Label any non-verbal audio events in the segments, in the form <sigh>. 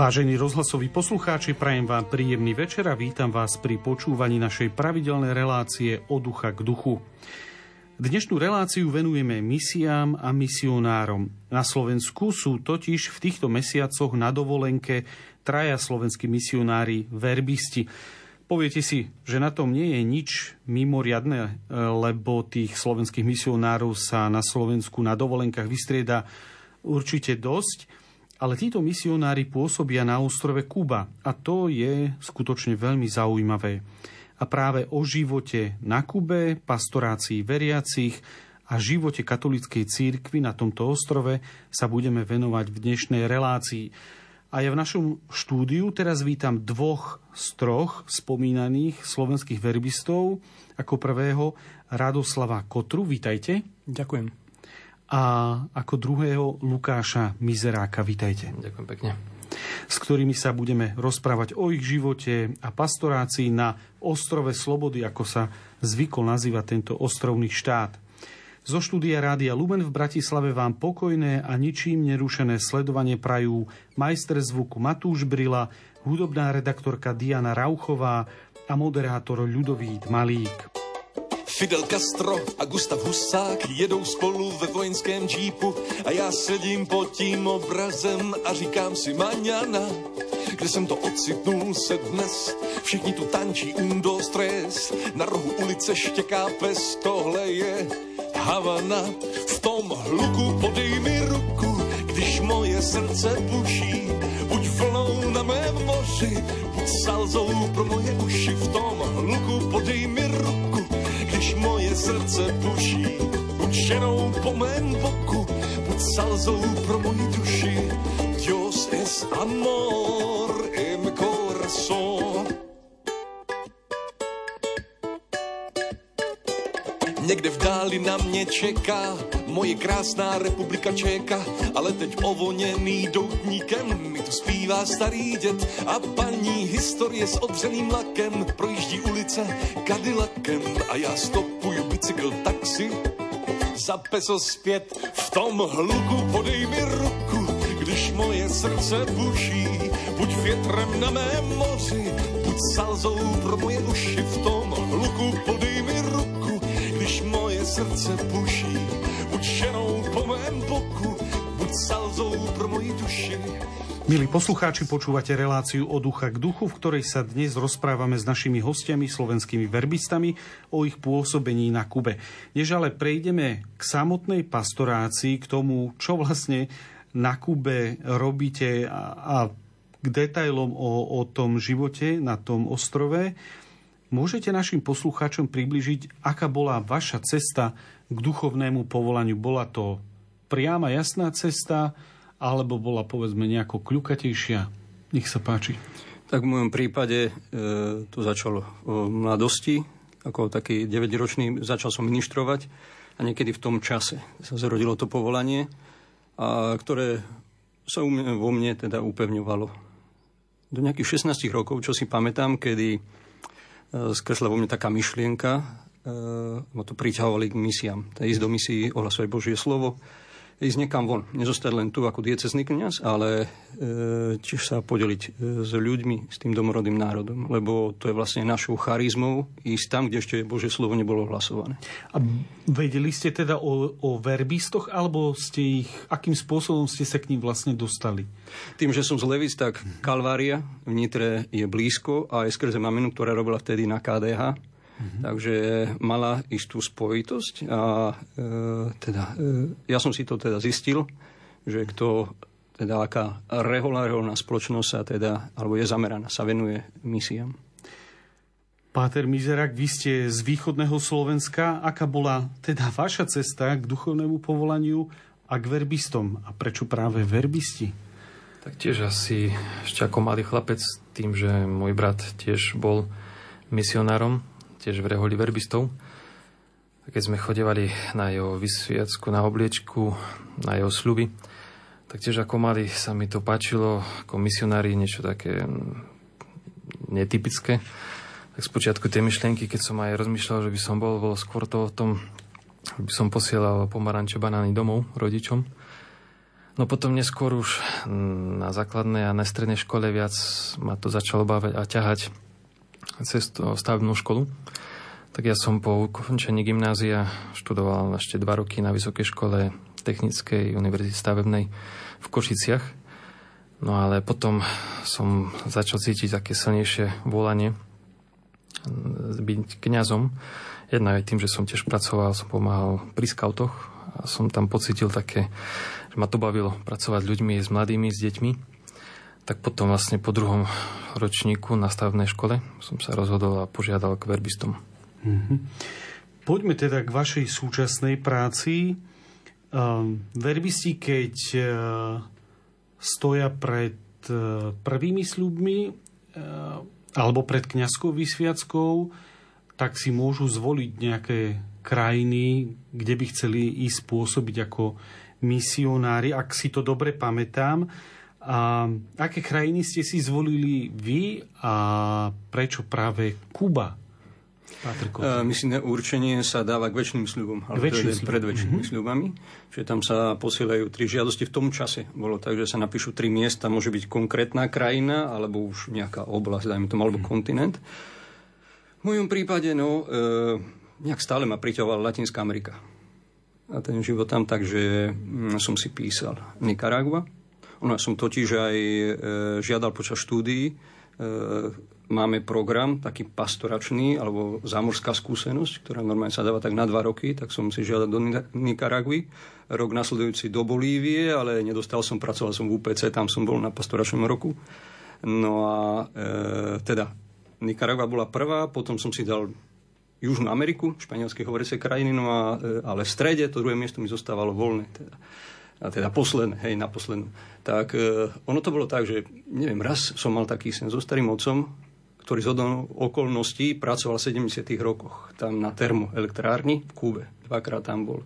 Vážení rozhlasoví poslucháči, prajem vám príjemný večer a vítam vás pri počúvaní našej pravidelnej relácie od ducha k duchu. Dnešnú reláciu venujeme misiám a misionárom. Na Slovensku sú totiž v týchto mesiacoch na dovolenke traja slovenskí misionári verbisti. Poviete si, že na tom nie je nič mimoriadne, lebo tých slovenských misionárov sa na Slovensku na dovolenkách vystrieda určite dosť. Ale títo misionári pôsobia na ostrove Kuba a to je skutočne veľmi zaujímavé. A práve o živote na Kube, pastorácii veriacich a živote katolíckej církvy na tomto ostrove sa budeme venovať v dnešnej relácii. A ja v našom štúdiu teraz vítam dvoch z troch spomínaných slovenských verbistov. Ako prvého Radoslava Kotru, vítajte. Ďakujem a ako druhého Lukáša Mizeráka. Vítajte. Ďakujem pekne. S ktorými sa budeme rozprávať o ich živote a pastorácii na ostrove Slobody, ako sa zvykol nazývať tento ostrovný štát. Zo štúdia Rádia Lumen v Bratislave vám pokojné a ničím nerušené sledovanie prajú majster zvuku Matúš Brila, hudobná redaktorka Diana Rauchová a moderátor Ľudovít Malík. Fidel Castro a Gustav Husák jedou spolu ve vojenském džípu a já sedím pod tím obrazem a říkám si maňana, kde jsem to ocitnul se dnes. Všichni tu tančí un, dos, na rohu ulice štěká pes, tohle je Havana. V tom hluku podej mi ruku, když moje srdce buší, buď vlnou na mém moři, buď salzou pro moje uši. V tom hluku podej mi ruku, moje srdce buší, buď ženou po mém boku, buď salzou pro moji duši. Dios es amor en corazón. Někde v dáli na mě čeká moje krásná republika Čeka, ale teď ovoněný doutníkem. Mi tu zpívá starý děd a paní historie s odřeným lakem. Projíždí ulice Cadillacem a já stopuju bicykl taxi za peso zpět v tom hluku podej mi ruku, když moje srdce buší, buď větrem na mém moři, buď salzou pro moje uši. V tom hluku podej mi ruku, srdce buší, buď ženou po mém boku, buď salzou pro moji duši. Milí poslucháči, počúvate reláciu od ducha k duchu, v ktorej sa dnes rozprávame s našimi hostiami, slovenskými verbistami, o ich pôsobení na Kube. Než ale prejdeme k samotnej pastorácii, k tomu, čo vlastne na Kube robíte a, a k detailom o, o tom živote na tom ostrove, môžete našim poslucháčom približiť, aká bola vaša cesta k duchovnému povolaniu. Bola to priama, jasná cesta, alebo bola povedzme nejako kľukatejšia? Nech sa páči. Tak v mojom prípade e, to začalo v mladosti, ako taký 9-ročný začal som ministrovať a niekedy v tom čase sa zrodilo to povolanie, a ktoré sa mne, vo mne teda upevňovalo. Do nejakých 16 rokov, čo si pamätám, kedy skresla vo mne taká myšlienka, e, ma to priťahovali k misiám, ísť do misií, ohlasovať Božie slovo, ísť niekam von. Nezostať len tu ako diecezný kniaz, ale e, tiež sa podeliť e, s ľuďmi, s tým domorodým národom. Lebo to je vlastne našou charizmou ísť tam, kde ešte Božie slovo nebolo hlasované. A vedeli ste teda o, o verbistoch, alebo ste ich, akým spôsobom ste sa k ním vlastne dostali? Tým, že som z Levic, tak Kalvária v Nitre je blízko a aj skrze maminu, ktorá robila vtedy na KDH, Mm-hmm. Takže mala istú spojitosť a e, teda, e, ja som si to teda zistil, že kto teda aká regulárna spoločnosť sa teda, alebo je zameraná, sa venuje misiám. Páter Mizerak, vy ste z východného Slovenska. Aká bola teda vaša cesta k duchovnému povolaniu a k verbistom? A prečo práve verbisti? Tak tiež asi ešte ako malý chlapec, tým, že môj brat tiež bol misionárom tiež v reholi verbistov. Keď sme chodevali na jeho vysviacku, na obliečku, na jeho sľuby, tak tiež ako mali sa mi to páčilo, ako misionári, niečo také mm, netypické. Tak spočiatku tie myšlienky, keď som aj rozmýšľal, že by som bol, bolo skôr to o tom, by som posielal pomaranče, banány domov rodičom. No potom neskôr už na základnej a na strednej škole viac ma to začalo bávať a ťahať cez stavebnú školu. Tak ja som po ukončení gymnázia študoval ešte dva roky na Vysokej škole Technickej univerzity stavebnej v Košiciach. No ale potom som začal cítiť také silnejšie volanie byť kňazom. Jedna je tým, že som tiež pracoval, som pomáhal pri skautoch a som tam pocitil také že ma to bavilo pracovať s ľuďmi, s mladými, s deťmi. Tak potom vlastne po druhom ročníku na stavebnej škole som sa rozhodol a požiadal k verbistom. Mm-hmm. Poďme teda k vašej súčasnej práci. Uh, verbisti, keď uh, stoja pred uh, prvými sľubmi uh, alebo pred kňazskou vysviackou, tak si môžu zvoliť nejaké krajiny, kde by chceli ísť pôsobiť ako misionári, ak si to dobre pamätám. A aké krajiny ste si zvolili vy a prečo práve Kuba? Uh, myslím, že určenie sa dáva k väčšným sľubom, ale to je pred väčšnými mm-hmm. sľubami. Čiže tam sa posielajú tri žiadosti. V tom čase bolo tak, že sa napíšu tri miesta, môže byť konkrétna krajina, alebo už nejaká oblasť, dajme tomu, alebo mm-hmm. kontinent. V mojom prípade, no, uh, nejak stále ma priťahovala Latinská Amerika a ten život tam, takže mm, som si písal Nicaragua. Ono som totiž aj e, žiadal počas štúdií, e, máme program taký pastoračný, alebo zámorská skúsenosť, ktorá normálne sa dáva tak na dva roky, tak som si žiadal do Nikaragui, rok nasledujúci do Bolívie, ale nedostal som, pracoval som v UPC, tam som bol na pastoračnom roku. No a e, teda Nikaragua bola prvá, potom som si dal Južnú Ameriku, španielské hovoriace krajiny, no a, e, ale v strede to druhé miesto mi zostávalo voľné. Teda, a teda posledné, hej, na poslednú. Tak e, ono to bolo tak, že neviem, raz som mal taký sen so starým otcom, ktorý z okolností pracoval v 70 rokoch tam na termoelektrárni v Kúbe. Dvakrát tam bol.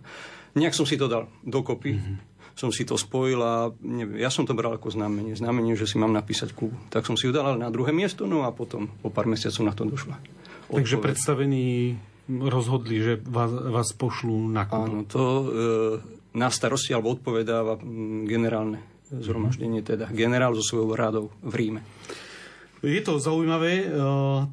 Nejak som si to dal dokopy. Mm-hmm som si to spojil a neviem, ja som to bral ako znamenie. Znamenie, že si mám napísať Kubu. Tak som si ju dal na druhé miesto, no a potom o pár mesiacov na to došla. Takže predstavení rozhodli, že vás, vás pošlú na Kubu. Áno, to e, na starosti alebo odpovedáva generálne zhromaždenie, teda generál so svojou rádou v Ríme. Je to zaujímavé. E,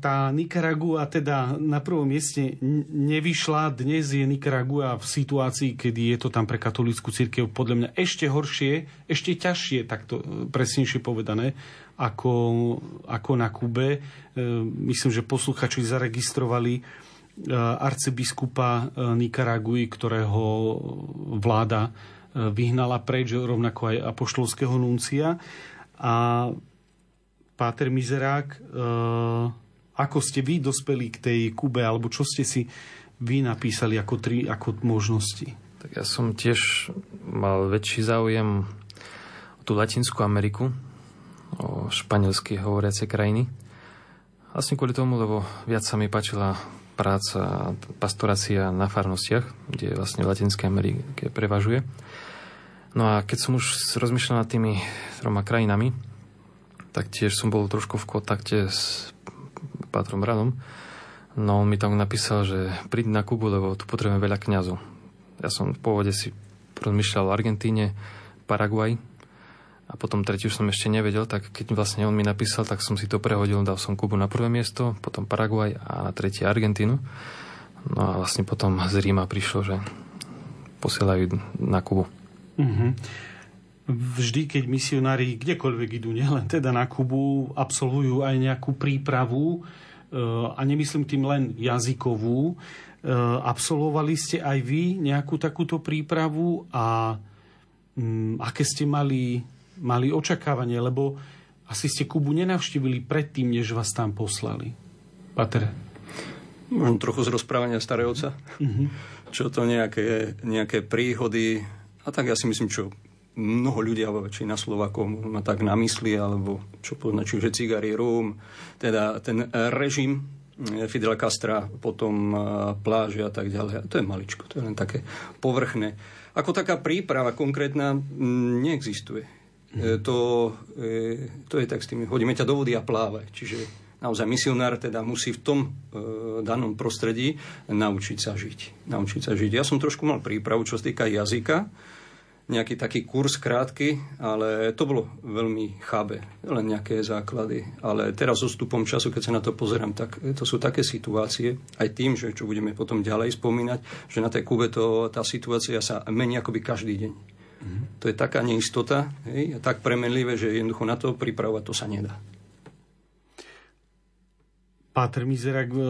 tá Nicaragua teda na prvom mieste nevyšla. Dnes je Nicaragua v situácii, kedy je to tam pre katolícku církev podľa mňa ešte horšie, ešte ťažšie, takto presnejšie povedané, ako, ako na Kube. E, myslím, že posluchači zaregistrovali e, arcibiskupa e, Nikaragui, ktorého vláda vyhnala preč, rovnako aj apoštolského nuncia. A Páter Mizerák, ako ste vy dospeli k tej Kube, alebo čo ste si vy napísali ako, tri, ako možnosti? Tak ja som tiež mal väčší záujem o tú Latinskú Ameriku, o španielsky hovoriace krajiny. Vlastne kvôli tomu, lebo viac sa mi páčila práca, pastorácia na farnostiach, kde vlastne v Latinskej Amerike prevažuje. No a keď som už rozmýšľal nad tými troma krajinami, tak tiež som bol trošku v kontakte s Pátrom Radom. No on mi tam napísal, že príď na Kubu, lebo tu potrebujeme veľa kňazov. Ja som v pôvode si rozmýšľal o Argentíne, Paraguaj, a potom tretí už som ešte nevedel, tak keď vlastne on mi napísal, tak som si to prehodil, dal som Kubu na prvé miesto, potom Paraguaj a na tretie Argentínu. No a vlastne potom z Ríma prišlo, že posielajú na Kubu. Mm-hmm. Vždy, keď misionári kdekoľvek idú, nielen teda na Kubu, absolvujú aj nejakú prípravu, e, a nemyslím tým len jazykovú, e, absolvovali ste aj vy nejakú takúto prípravu a mm, aké ste mali mali očakávanie, lebo asi ste Kubu nenavštívili predtým, než vás tam poslali. Pater. Možno trochu z rozprávania starého oca. Mm-hmm. Čo to nejaké, nejaké príhody. A tak ja si myslím, čo mnoho ľudí, alebo väčšina Slovakov má tak na mysli, alebo čo poznačujú, že cigary, rum, teda ten režim eh, Fidel Castra, potom eh, pláže a tak ďalej. A to je maličko, to je len také povrchné. Ako taká príprava konkrétna neexistuje. E, to, e, to je tak s tými, hodíme ťa do vody a plávaj. Čiže naozaj misionár teda musí v tom e, danom prostredí naučiť sa žiť. Naučiť sa žiť. Ja som trošku mal prípravu, čo sa týka jazyka. nejaký taký kurz krátky, ale to bolo veľmi chábe, len nejaké základy. Ale teraz so stupom času, keď sa na to pozerám, tak to sú také situácie, aj tým, že čo budeme potom ďalej spomínať, že na tej Kube to, tá situácia sa mení akoby každý deň. To je taká neistota, hej, a tak premenlivé, že jednoducho na to pripravovať to sa nedá. Páter Mizerák, e,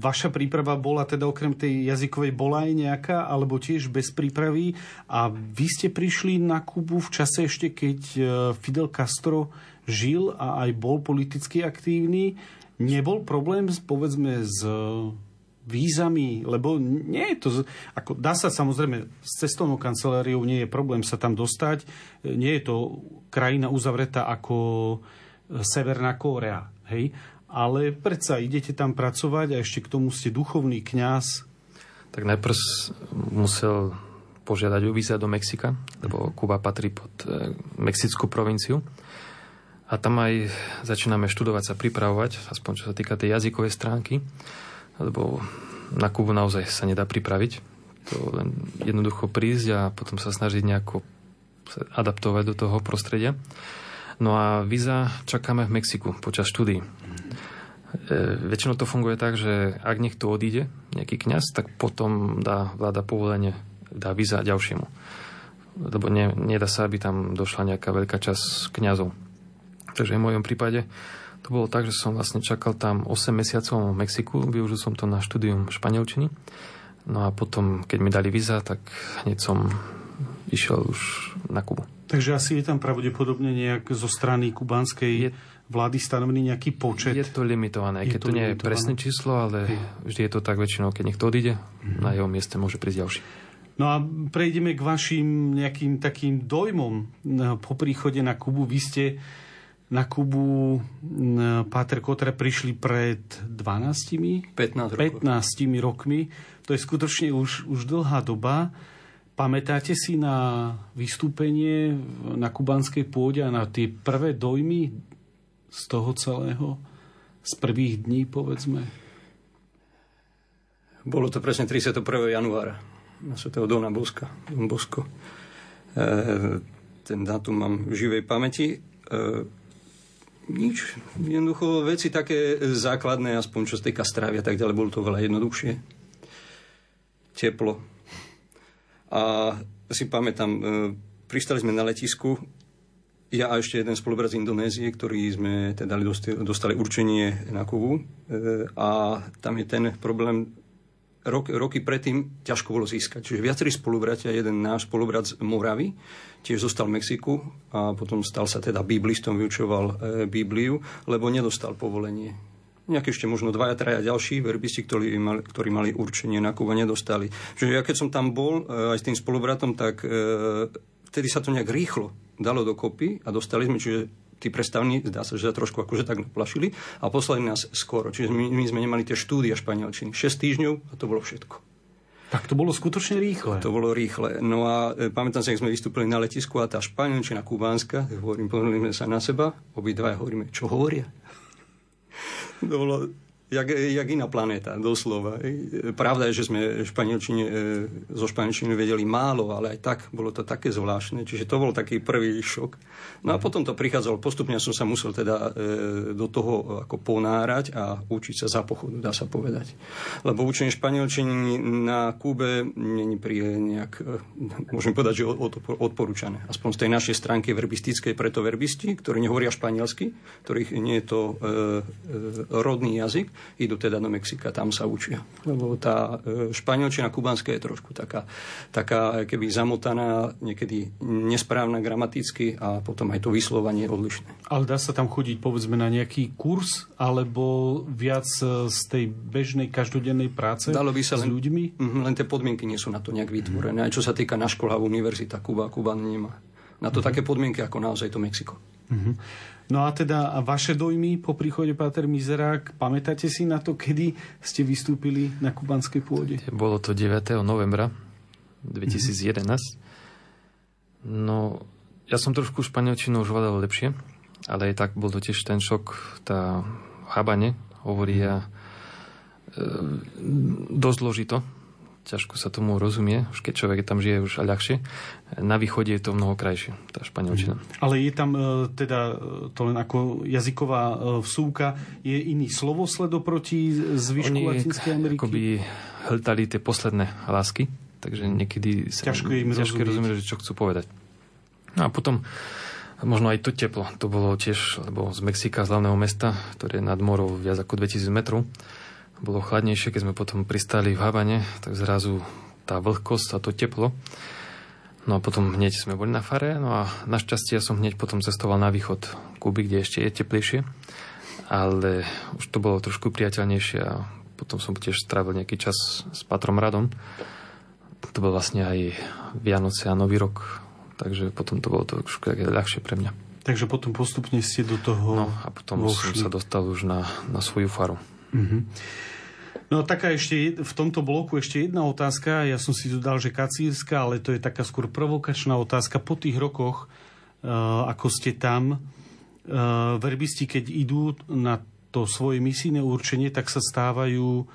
vaša príprava bola teda okrem tej jazykovej bola aj nejaká, alebo tiež bez prípravy a vy ste prišli na Kubu v čase ešte, keď e, Fidel Castro žil a aj bol politicky aktívny. Nebol problém, povedzme, s vízami, lebo nie je to... Ako, dá sa samozrejme, s cestovnou kanceláriou nie je problém sa tam dostať. Nie je to krajina uzavretá ako Severná Kórea. Hej? ale predsa idete tam pracovať a ešte k tomu ste duchovný kňaz. Tak najprv musel požiadať o víza do Mexika, lebo Kuba patrí pod e, Mexickú provinciu. A tam aj začíname študovať sa, pripravovať, aspoň čo sa týka tej jazykovej stránky, lebo na Kubu naozaj sa nedá pripraviť. To len jednoducho prísť a potom sa snažiť nejako adaptovať do toho prostredia. No a víza čakáme v Mexiku počas štúdií. E, väčšinou to funguje tak, že ak niekto odíde, nejaký kňaz, tak potom dá vláda povolenie, dá víza ďalšiemu. Lebo ne, nedá sa, aby tam došla nejaká veľká časť kňazov. Takže v mojom prípade to bolo tak, že som vlastne čakal tam 8 mesiacov v Mexiku, využil som to na štúdium španielčiny. No a potom, keď mi dali víza, tak hneď som išiel už na Kubu. Takže asi je tam pravdepodobne nejak zo strany kubanskej je vlády stanovený nejaký počet? Je to limitované, je keď to, to nie je presné číslo, ale vždy je to tak väčšinou, keď niekto odíde, mm-hmm. na jeho mieste môže prísť ďalší. No a prejdeme k vašim nejakým takým dojmom po príchode na Kubu. Vy ste na Kubu, Páter Kotre, prišli pred 12 15 rokov. 15 rokmi. To je skutočne už, už dlhá doba. Pamätáte si na vystúpenie na kubanskej pôde a na tie prvé dojmy z toho celého? Z prvých dní, povedzme? Bolo to presne 31. januára na svetého Dona Boska, Don Bosko. E, ten dátum mám v živej pamäti. E, nič, jednoducho veci také základné, aspoň čo z tej kastravy a tak ďalej, bolo to veľa jednoduchšie. Teplo. A si pamätám, e, pristali sme na letisku, ja a ešte jeden spolubrat z Indonézie, ktorý sme teda dostali určenie na Kubu. E, a tam je ten problém, rok, roky predtým ťažko bolo získať. Čiže viacerí spolubratia, jeden náš spolubrat z Moravy, tiež zostal v Mexiku a potom stal sa teda biblistom, vyučoval e, Bibliu, lebo nedostal povolenie. Nejaké ešte možno dvaja, traja ďalší verbisti, ktorí mali, ktorí mali určenie na Kuba, nedostali. Čiže ja keď som tam bol e, aj s tým spolubratom, tak vtedy sa to nejak rýchlo dalo dokopy a dostali sme, čiže tí predstavní, zdá sa, že sa trošku akože tak naplašili a poslali nás skoro. Čiže my, my sme nemali tie štúdia španielčiny. 6 týždňov a to bolo všetko. Tak to bolo skutočne rýchle. To bolo rýchle. No a e, pamätám sa, keď sme vystúpili na letisku a tá španielčina kubánska, hovorím, pozrime sa na seba, obidva hovoríme, čo hovoria. <laughs> to bolo jak, jak iná planéta, doslova. Pravda je, že sme španielčine, e, zo španielčiny vedeli málo, ale aj tak bolo to také zvláštne. Čiže to bol taký prvý šok. No a potom to prichádzalo postupne, som sa musel teda e, do toho ako ponárať a učiť sa za pochodu, dá sa povedať. Lebo učenie španielčiny na Kube není pri nejak, e, môžem povedať, že odporúčané. Aspoň z tej našej stránky verbistickej, preto verbisti, ktorí nehovoria španielsky, ktorých nie je to e, rodný jazyk, idú teda do Mexika, tam sa učia. Lebo tá e, španielčina kubanská je trošku taká, taká keby zamotaná, niekedy nesprávna gramaticky a potom aj to vyslovanie je odlišné. Ale dá sa tam chodiť povedzme na nejaký kurz alebo viac e, z tej bežnej každodennej práce Dalo by sa s len, ľuďmi? Mhm, len tie podmienky nie sú na to nejak vytvorené. Aj čo sa týka na školách, univerzita Kuba, Kuba nemá na to mm-hmm. také podmienky ako naozaj to Mexiko. Mm-hmm. No a teda a vaše dojmy po príchode Páter Mizerák, pamätáte si na to, kedy ste vystúpili na kubanskej pôde? Bolo to 9. novembra 2011. Mm-hmm. No, ja som trošku španielčinu už vládal lepšie, ale aj tak bol to tiež ten šok, tá habane, hovoria e, dosť zložito, ťažko sa tomu rozumie, už keď človek tam žije už ľahšie. Na východe je to mnoho krajšie, tá španielčina. Mm. Ale je tam e, teda e, to len ako jazyková e, vsúka, je iný slovosled oproti zvyšku Oni Latinskej Ameriky? akoby hltali tie posledné lásky, takže niekedy sa ťažko im ťažké rozumieť, čo chcú povedať. No a potom možno aj to teplo. To bolo tiež, lebo z Mexika, z hlavného mesta, ktoré je nad morou viac ako 2000 metrov, bolo chladnejšie, keď sme potom pristali v Havane, tak zrazu tá vlhkosť a to teplo. No a potom hneď sme boli na fare, no a našťastie ja som hneď potom cestoval na východ Kuby, kde ešte je teplejšie, ale už to bolo trošku priateľnejšie a potom som tiež strávil nejaký čas s Patrom Radom. To bol vlastne aj Vianoce a Nový rok, takže potom to bolo trošku ľahšie pre mňa. Takže potom postupne ste do toho No a potom vošli. som sa dostal už na, na svoju faru. Mm-hmm. No taká ešte v tomto bloku ešte jedna otázka. Ja som si tu dal, že kacírska, ale to je taká skôr provokačná otázka. Po tých rokoch, uh, ako ste tam, uh, verbisti, keď idú na to svoje misijné určenie, tak sa stávajú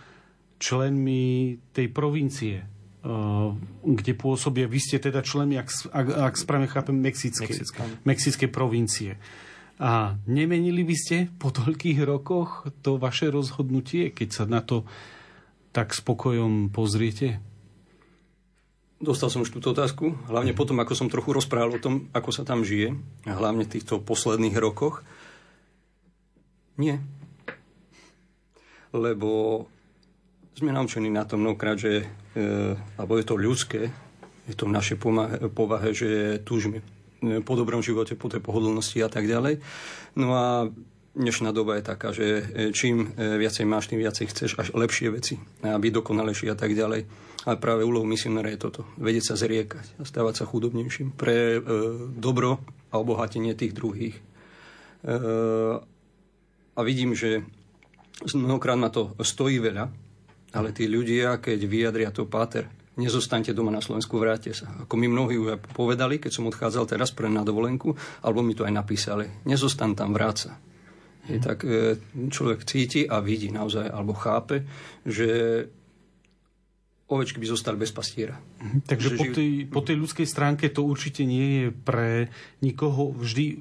členmi tej provincie, uh, kde pôsobia. Vy ste teda členmi, ak, ak, ak správne chápem, Mexickej, Mexickej provincie. A nemenili by ste po toľkých rokoch to vaše rozhodnutie, keď sa na to tak spokojom pozriete? Dostal som už túto otázku, hlavne potom, ako som trochu rozprával o tom, ako sa tam žije, a hlavne v týchto posledných rokoch. Nie. Lebo sme naučení na tom mnohokrát, že, e, alebo je to ľudské, je to v našej povahe, že túžime po dobrom živote, po tej pohodlnosti a tak ďalej. No a dnešná doba je taká, že e, čím e, viacej máš, tým viacej chceš až lepšie veci, a byť a tak ďalej. Ale práve úlohou misionára je toto. Vedieť sa zriekať a stávať sa chudobnejším pre e, dobro a obohatenie tých druhých. E, a vidím, že mnohokrát ma to stojí veľa, ale tí ľudia, keď vyjadria to páter, nezostaňte doma na Slovensku, vráte sa. Ako mi mnohí už povedali, keď som odchádzal teraz pre na dovolenku, alebo mi to aj napísali, nezostan tam, vráca. Je, tak e, človek cíti a vidí naozaj, alebo chápe, že ovečky by zostali bez pastiera. Mhm. Takže po tej, po tej ľudskej stránke to určite nie je pre nikoho vždy, e,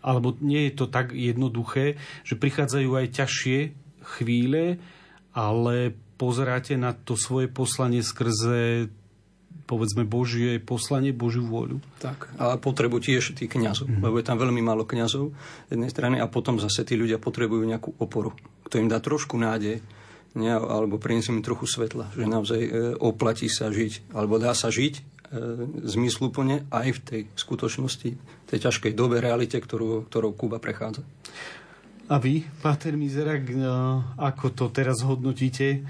alebo nie je to tak jednoduché, že prichádzajú aj ťažšie chvíle, ale pozeráte na to svoje poslanie skrze povedzme Božie poslanie, Božiu vôľu. Tak, a potrebu tiež tých kňazov, mm-hmm. lebo je tam veľmi málo kňazov jednej strany a potom zase tí ľudia potrebujú nejakú oporu, kto im dá trošku nádej, ne, alebo priniesie im trochu svetla, že naozaj e, oplatí sa žiť, alebo dá sa žiť e, zmysluplne aj v tej skutočnosti, tej ťažkej dobe, realite, ktorú, ktorou Kuba prechádza. A vy, Páter Mizerak, e, ako to teraz hodnotíte?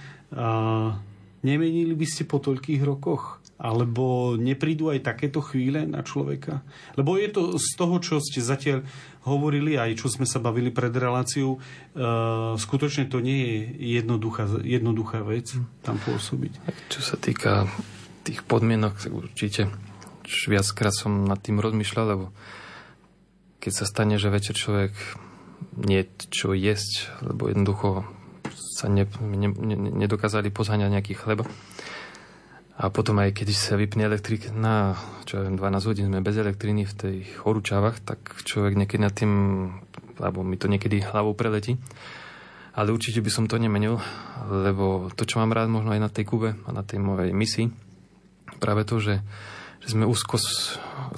nemenili by ste po toľkých rokoch? Alebo neprídu aj takéto chvíle na človeka? Lebo je to z toho, čo ste zatiaľ hovorili, aj čo sme sa bavili pred reláciou, uh, skutočne to nie je jednoduchá, jednoduchá vec tam pôsobiť. Čo sa týka tých podmienok, tak určite viackrát som nad tým rozmýšľal, lebo keď sa stane, že večer človek nie čo jesť, lebo jednoducho sa ne, ne, ne, nedokázali pozháňať nejaký chleba. A potom aj keď sa vypne elektrik na, čo ja viem, 12 hodín sme bez elektriny v tých horúčavách, tak človek niekedy nad tým, alebo mi to niekedy hlavou preletí. Ale určite by som to nemenil, lebo to, čo mám rád možno aj na tej Kube a na tej mojej misii, práve to, že, že sme úzko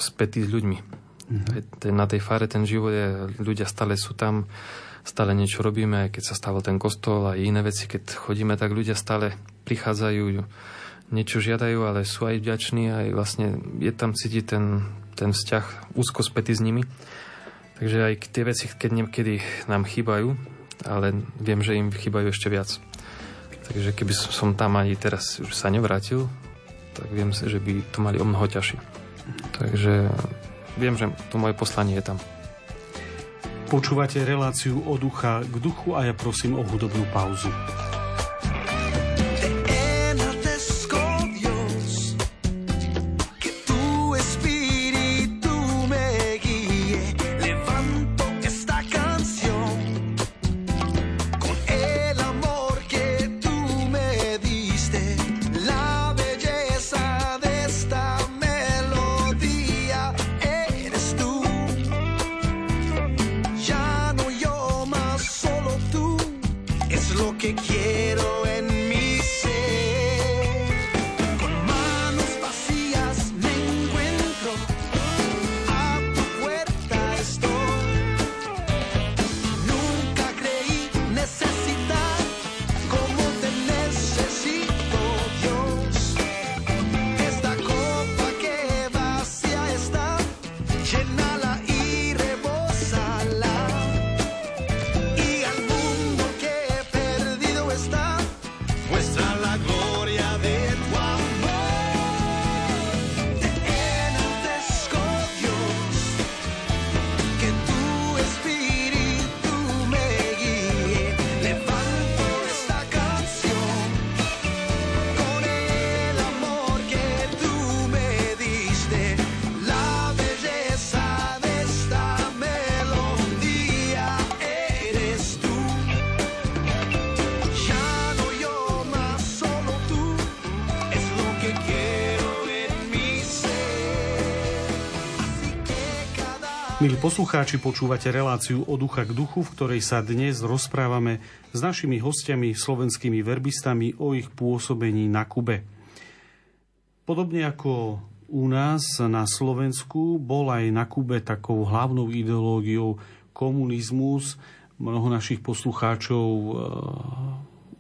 spätí s ľuďmi. Mm-hmm. Na tej fáre ten život je, ľudia stále sú tam, stále niečo robíme, keď sa stával ten kostol a iné veci, keď chodíme, tak ľudia stále prichádzajú, niečo žiadajú, ale sú aj vďační, aj vlastne je tam cítiť ten, ten vzťah úzko spätý s nimi. Takže aj tie veci, keď niekedy nám chýbajú, ale viem, že im chýbajú ešte viac. Takže keby som tam ani teraz už sa nevrátil, tak viem, že by to mali o mnoho ťažšie. Takže viem, že to moje poslanie je tam. Počúvate reláciu od ducha k duchu a ja prosím o hudobnú pauzu. Poslucháči, počúvate reláciu od ducha k duchu, v ktorej sa dnes rozprávame s našimi hostiami, slovenskými verbistami o ich pôsobení na Kube. Podobne ako u nás na Slovensku bol aj na Kube takou hlavnou ideológiou komunizmus. Mnoho našich poslucháčov eh,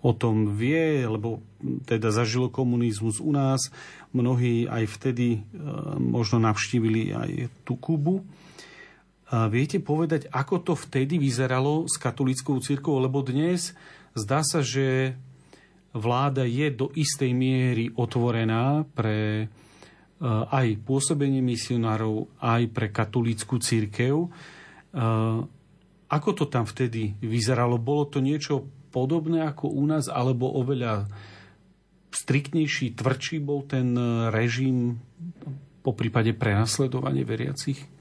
o tom vie, lebo teda zažilo komunizmus u nás. Mnohí aj vtedy eh, možno navštívili aj tú Kubu. Viete povedať, ako to vtedy vyzeralo s katolickou církou? Lebo dnes zdá sa, že vláda je do istej miery otvorená pre e, aj pôsobenie misionárov, aj pre katolickú církev. E, ako to tam vtedy vyzeralo? Bolo to niečo podobné ako u nás, alebo oveľa striktnejší, tvrdší bol ten režim po prípade prenasledovania veriacich?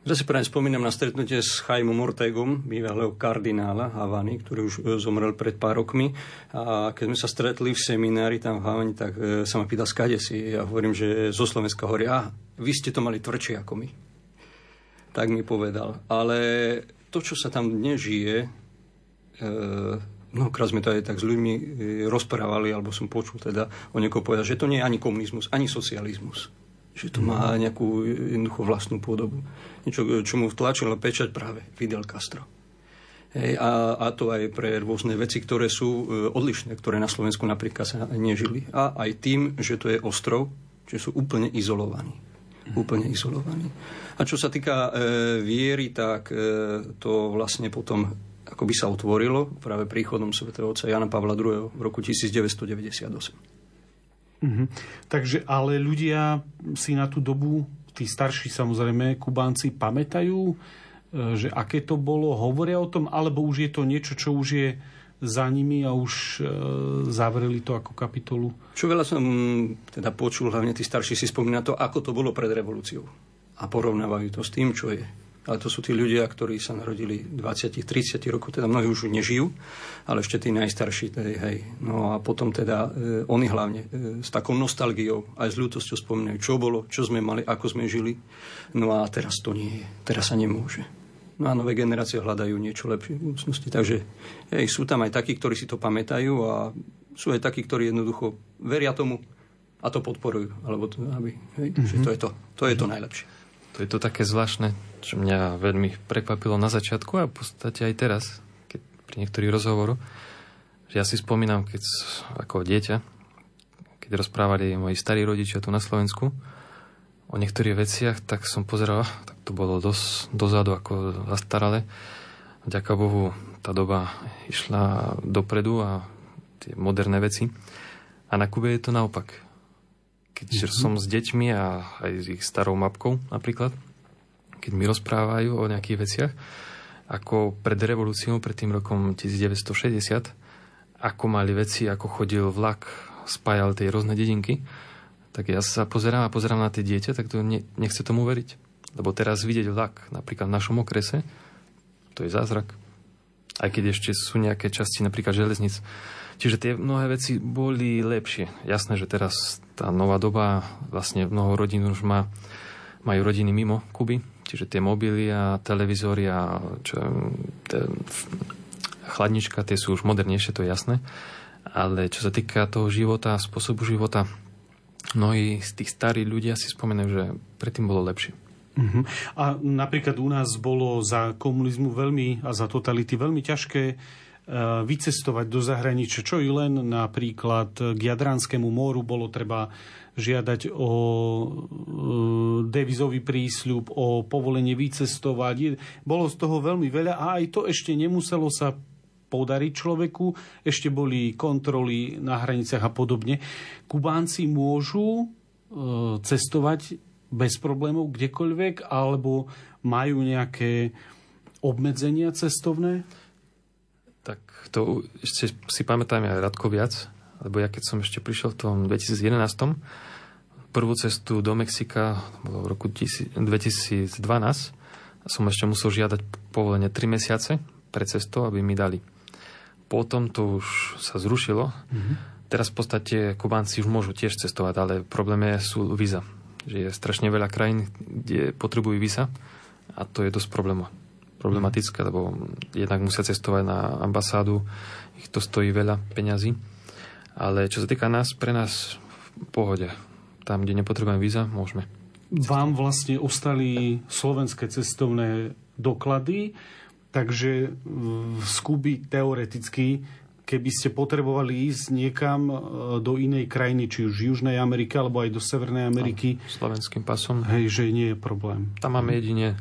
Ja si práve spomínam na stretnutie s Chaimom Ortegom, bývalého kardinála Havany, ktorý už e, zomrel pred pár rokmi. A keď sme sa stretli v seminári tam v Havani, tak e, sa ma pýtal, skade si. Ja hovorím, že zo Slovenska hovorí, a vy ste to mali tvrdšie ako my. Tak mi povedal. Ale to, čo sa tam dnes žije, e, mnohokrát sme to aj tak s ľuďmi rozprávali, alebo som počul teda o niekoho povedať, že to nie je ani komunizmus, ani socializmus že to má nejakú jednoducho vlastnú podobu. Niečo, čo mu vtlačilo pečať práve Fidel Castro. Hej, a, a to aj pre rôzne veci, ktoré sú e, odlišné, ktoré na Slovensku napríklad sa nežili. A aj tým, že to je ostrov, že sú úplne izolovaní. Úplne izolovaní. A čo sa týka e, viery, tak e, to vlastne potom ako by sa otvorilo práve príchodom svätého otca Jana Pavla II. v roku 1998. Mm-hmm. Takže ale ľudia si na tú dobu, tí starší samozrejme, Kubánci, pamätajú, e, že aké to bolo, hovoria o tom, alebo už je to niečo, čo už je za nimi a už e, zavreli to ako kapitolu? Čo veľa som teda počul, hlavne tí starší si spomína to, ako to bolo pred revolúciou. A porovnávajú to s tým, čo je ale to sú tí ľudia, ktorí sa narodili 20-30 rokov, teda mnohí už nežijú, ale ešte tí najstarší, tedy, hej. No a potom teda e, oni hlavne e, s takou nostalgiou, aj s ľútosťou spomínajú, čo bolo, čo sme mali, ako sme žili. No a teraz to nie je, teraz sa nemôže. No a nové generácie hľadajú niečo lepšie v budúcnosti. Takže hej, sú tam aj takí, ktorí si to pamätajú a sú aj takí, ktorí jednoducho veria tomu a to podporujú. Alebo to, aby, hej, mm-hmm. že to je to, to je to najlepšie. To je to také zvláštne, čo mňa veľmi prekvapilo na začiatku a v podstate aj teraz, keď pri niektorých rozhovoru, že ja si spomínam, keď ako dieťa, keď rozprávali moji starí rodičia tu na Slovensku o niektorých veciach, tak som pozeral, tak to bolo dosť dozadu ako zastaralé. Vďaka Bohu tá doba išla dopredu a tie moderné veci. A na Kube je to naopak keď mm-hmm. som s deťmi a aj s ich starou mapkou napríklad, keď mi rozprávajú o nejakých veciach, ako pred revolúciou, pred tým rokom 1960, ako mali veci, ako chodil vlak, spájal tie rôzne dedinky, tak ja sa pozerám a pozerám na tie dieťa, tak to ne, nechce tomu veriť. Lebo teraz vidieť vlak, napríklad v našom okrese, to je zázrak. Aj keď ešte sú nejaké časti, napríklad železnic, Čiže tie mnohé veci boli lepšie. Jasné, že teraz tá nová doba, vlastne mnoho rodín už má, majú rodiny mimo Kuby, čiže tie mobily a televízory a čo, te, chladnička, tie sú už modernejšie, to je jasné. Ale čo sa týka toho života, spôsobu života, mnohí z tých starých ľudia si spomenajú, že predtým bolo lepšie. Uh-huh. A napríklad u nás bolo za komunizmu veľmi a za totality veľmi ťažké Eh, vycestovať do zahraničia, čo i len napríklad k Jadranskému moru bolo treba žiadať o eh, devizový prísľub, o povolenie vycestovať. Bolo z toho veľmi veľa a aj to ešte nemuselo sa podariť človeku. Ešte boli kontroly na hraniciach a podobne. Kubánci môžu eh, cestovať bez problémov kdekoľvek, alebo majú nejaké obmedzenia cestovné? Tak to ešte si pamätám aj Radko viac, lebo ja keď som ešte prišiel v tom 2011, prvú cestu do Mexika, bolo v roku 2012, som ešte musel žiadať povolenie 3 mesiace pre cestou, aby mi dali. Potom to už sa zrušilo. Mm-hmm. Teraz v podstate Kubánci už môžu tiež cestovať, ale problém je, sú víza. Že je strašne veľa krajín, kde potrebujú víza a to je dosť problémo, problematické, lebo jednak musia cestovať na ambasádu, ich to stojí veľa peňazí. Ale čo sa týka nás, pre nás v pohode. Tam, kde nepotrebujeme víza, môžeme. Vám vlastne ostali slovenské cestovné doklady, takže z Kuby teoreticky keby ste potrebovali ísť niekam e, do inej krajiny, či už Južnej Ameriky, alebo aj do Severnej Ameriky. No, slovenským pasom. Hej, že nie je problém. Tam máme jedine e,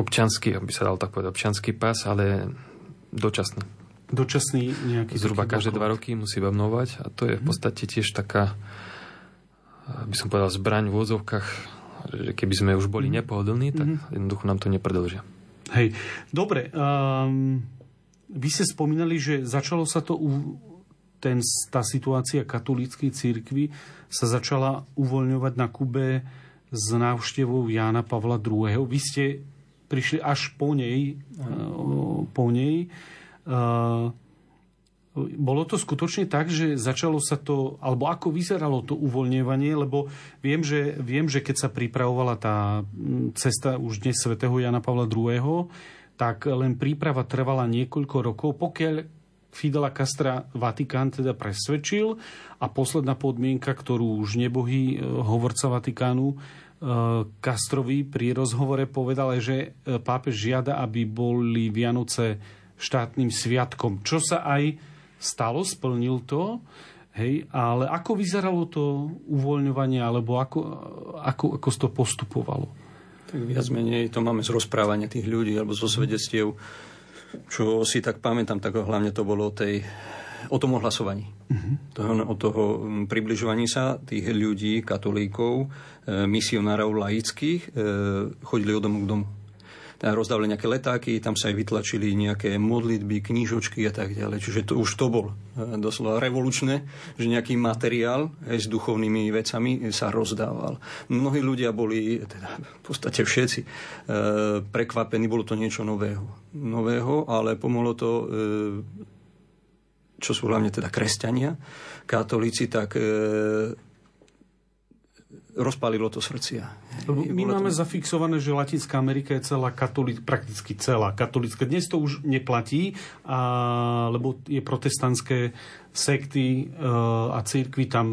občanský, aby sa dal tak povedať, občanský pas, ale dočasný. Dočasný nejaký... Zhruba každé dva roky musí obnovať a to je v mhm. podstate tiež taká, by som povedal, zbraň v úvodzovkách, že keby sme už boli mm. nepohodlní, tak mm. jednoducho nám to nepredlžia. Hej, dobre. Um, vy ste spomínali, že začalo sa to, u, ten, tá situácia katolíckej církvy sa začala uvoľňovať na Kube s návštevou Jána Pavla II. Vy ste prišli až po nej. Uh, po nej. Uh, bolo to skutočne tak, že začalo sa to, alebo ako vyzeralo to uvoľňovanie, lebo viem, že, viem, že keď sa pripravovala tá cesta už dnes svätého Jana Pavla II., tak len príprava trvala niekoľko rokov, pokiaľ Fidela Castra Vatikán teda presvedčil a posledná podmienka, ktorú už nebohý e, hovorca Vatikánu Kastrovi e, pri rozhovore povedal, že pápež žiada, aby boli Vianoce štátnym sviatkom, čo sa aj stalo, splnil to, hej, ale ako vyzeralo to uvoľňovanie, alebo ako, ako, ako to postupovalo? Tak viac menej to máme z rozprávania tých ľudí, alebo zo svedectiev, čo si tak pamätám, tak hlavne to bolo o tej o tom ohlasovaní. Uh-huh. Toho, o toho približovaní sa tých ľudí, katolíkov, e, misionárov laických, e, chodili od domu k domu rozdávali nejaké letáky, tam sa aj vytlačili nejaké modlitby, knížočky a tak ďalej. Čiže to už to bol e, doslova revolučné, že nejaký materiál aj s duchovnými vecami sa rozdával. Mnohí ľudia boli, teda v podstate všetci, e, prekvapení, bolo to niečo nového. Nového, ale pomohlo to e, čo sú hlavne teda kresťania, katolíci, tak rozpálilo to srdcia. My máme to... zafixované, že Latinská Amerika je celá katolic, prakticky celá katolická. Dnes to už neplatí, a, lebo je protestantské sekty a, a církvy tam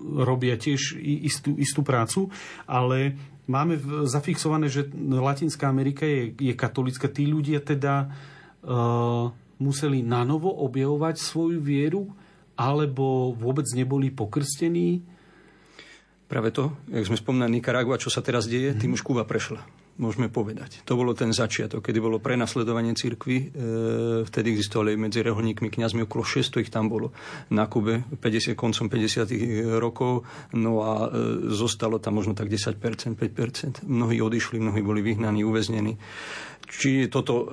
robia tiež istú, istú prácu, ale máme zafixované, že Latinská Amerika je, je katolická. Tí ľudia teda uh, museli nanovo objavovať svoju vieru, alebo vôbec neboli pokrstení Práve to, jak sme spomínali Nikaragua, čo sa teraz deje, tým už Kuba prešla môžeme povedať. To bolo ten začiatok, kedy bolo prenasledovanie cirkvy. E, vtedy existovali medzi reholníkmi, kňazmi okolo 600 ich tam bolo na Kube 50, koncom 50 rokov. No a e, zostalo tam možno tak 10%, 5%. Mnohí odišli, mnohí boli vyhnaní, uväznení. Či toto e,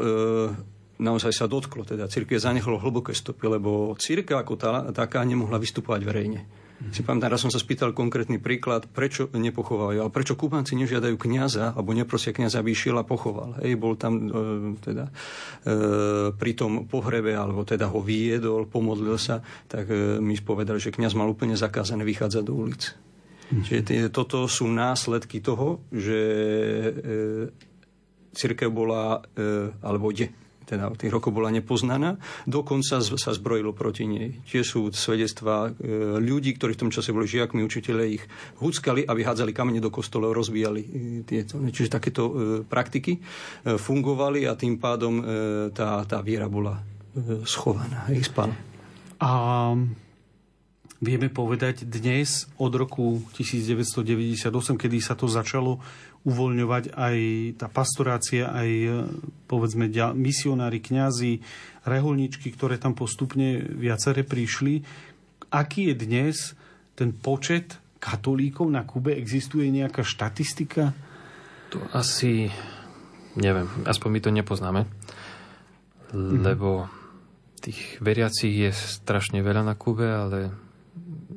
naozaj sa dotklo. Teda církev zanechalo hlboké stopy, lebo církev ako tá, taká nemohla vystupovať verejne. Si pamätám, raz som sa spýtal konkrétny príklad, prečo nepochovajú, ale prečo Kubanci nežiadajú kniaza, alebo neprosia kniaza, aby išiel a pochoval. Hej, bol tam e, teda e, pri tom pohrebe, alebo teda ho vyjedol, pomodlil sa, tak e, mi povedali, že kniaz mal úplne zakázané vychádzať do ulic. Čiže tie, toto sú následky toho, že e, církev bola, e, alebo je teda tých rokov bola nepoznaná, dokonca sa zbrojilo proti nej. Tie sú svedectvá e, ľudí, ktorí v tom čase boli žiakmi, učiteľe ich huckali a vyhádzali kamene do kostolov, rozbíjali e, tieto. Čiže takéto e, praktiky fungovali a tým pádom tá, tá viera bola schovaná, ich spala. A vieme povedať dnes od roku 1998, kedy sa to začalo uvoľňovať aj tá pastorácia, aj povedzme misionári, kňazi, reholničky, ktoré tam postupne viacere prišli. Aký je dnes ten počet katolíkov na Kube? Existuje nejaká štatistika? To asi neviem, aspoň my to nepoznáme, mm-hmm. lebo tých veriacich je strašne veľa na Kube, ale